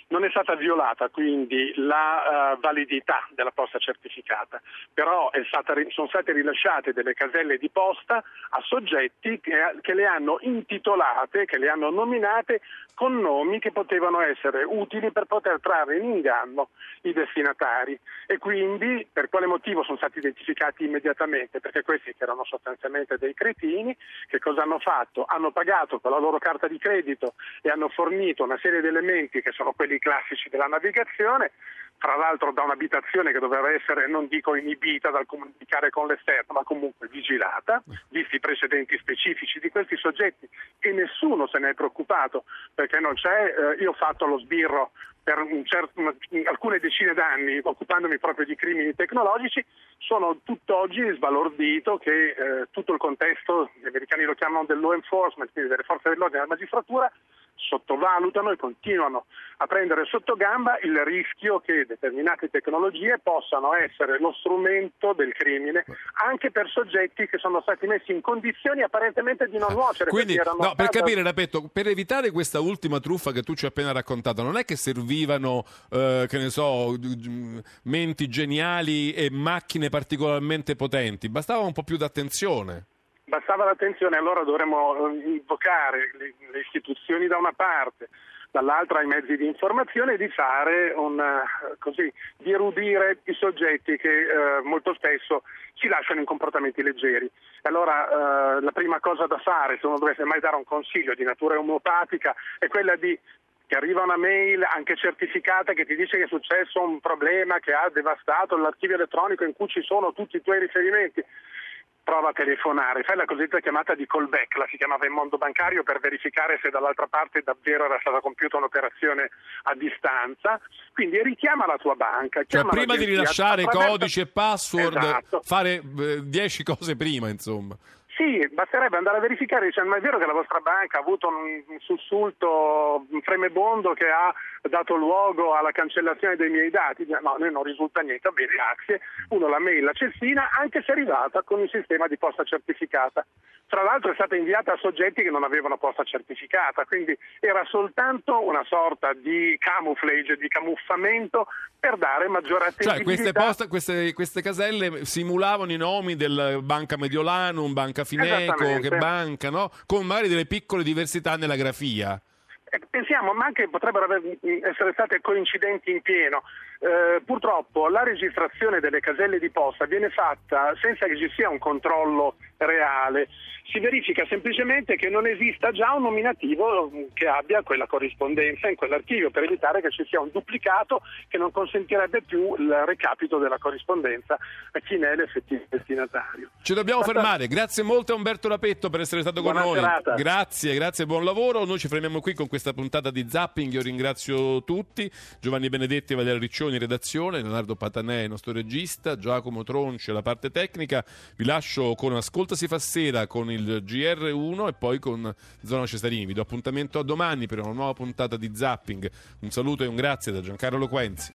Non è stata violata quindi la eh, validità della posta certificata, però è stata sono state rilasciate delle caselle di posta a soggetti che, che le hanno intitolate, che le hanno nominate con nomi che potevano essere utili per poter trarre in inganno i destinatari e quindi per quale motivo sono stati identificati immediatamente? Perché questi che erano sostanzialmente dei cretini, che cosa hanno fatto? Hanno pagato con la loro carta di credito e hanno fornito una serie di elementi che sono quelli classici della navigazione, tra l'altro da un'abitazione che doveva essere, non dico inibita dal comunicare con l'esterno, ma comunque vigilata, visti i precedenti specifici di questi soggetti e nessuno se ne è preoccupato perché non c'è, eh, io ho fatto lo sbirro per un certo- una- alcune decine d'anni occupandomi proprio di crimini tecnologici, sono tutt'oggi sbalordito che eh, tutto il contesto, gli americani lo chiamano del law enforcement, quindi delle forze dell'ordine della magistratura, sottovalutano e continuano a prendere sotto gamba il rischio che determinate tecnologie possano essere lo strumento del crimine anche per soggetti che sono stati messi in condizioni apparentemente di non nuocere. Quindi, no, per stati- capire, Rapetto, per evitare questa ultima truffa che tu ci hai appena raccontato, non è che servivano, eh, che ne so, menti geniali e macchine particolarmente potenti, bastava un po' più d'attenzione. Bastava l'attenzione, allora dovremmo eh, invocare le, le istituzioni da una parte, dall'altra i mezzi di informazione e di fare un, eh, così, di erudire i soggetti che eh, molto spesso ci lasciano in comportamenti leggeri. Allora eh, la prima cosa da fare, se uno dovesse mai dare un consiglio di natura omeopatica, è quella di ti arriva una mail anche certificata che ti dice che è successo un problema che ha devastato l'archivio elettronico in cui ci sono tutti i tuoi riferimenti. Prova a telefonare, fai la cosiddetta chiamata di callback, la si chiamava in mondo bancario per verificare se dall'altra parte davvero era stata compiuta un'operazione a distanza. Quindi richiama la tua banca. Cioè, prima di rilasciare attraverso- codici e password, Esatto. fare 10 cose prima, insomma. Sì, basterebbe andare a verificare, dice, ma è vero che la vostra banca ha avuto un un sussulto un fremebondo che ha dato luogo alla cancellazione dei miei dati? No, a noi non risulta niente, bene, grazie. Uno la mail la cessina, anche se è arrivata con il sistema di posta certificata. Tra l'altro è stata inviata a soggetti che non avevano posta certificata, quindi era soltanto una sorta di camouflage, di camuffamento per dare maggiore Cioè, attenzione. queste, posta- queste, queste caselle simulavano i nomi del Banca Mediolanum, Banca Fineco, che banca, no? Con magari delle piccole diversità nella grafia. Eh, Pensiamo, ma anche potrebbero essere state coincidenti in pieno. Eh, purtroppo la registrazione delle caselle di posta viene fatta senza che ci sia un controllo reale. Si verifica semplicemente che non esista già un nominativo che abbia quella corrispondenza in quell'archivio per evitare che ci sia un duplicato che non consentirebbe più il recapito della corrispondenza a chi ne è l'effettivo destinatario. Ci dobbiamo Basta- fermare. Grazie molto a Umberto Rapetto per essere stato con Buona noi. serata. Grazie, grazie, buon lavoro. Noi ci fermiamo qui con questa puntata di Zapping. Io ringrazio tutti. Giovanni Benedetti Valeria Riccioni redazione, Leonardo Patanè, il nostro regista, Giacomo Tronci alla parte tecnica. Vi lascio con Ascolta si fa sera con il GR1 e poi con Zona Cesarini. Vi do appuntamento a domani per una nuova puntata di Zapping. Un saluto e un grazie da Giancarlo Quenzi.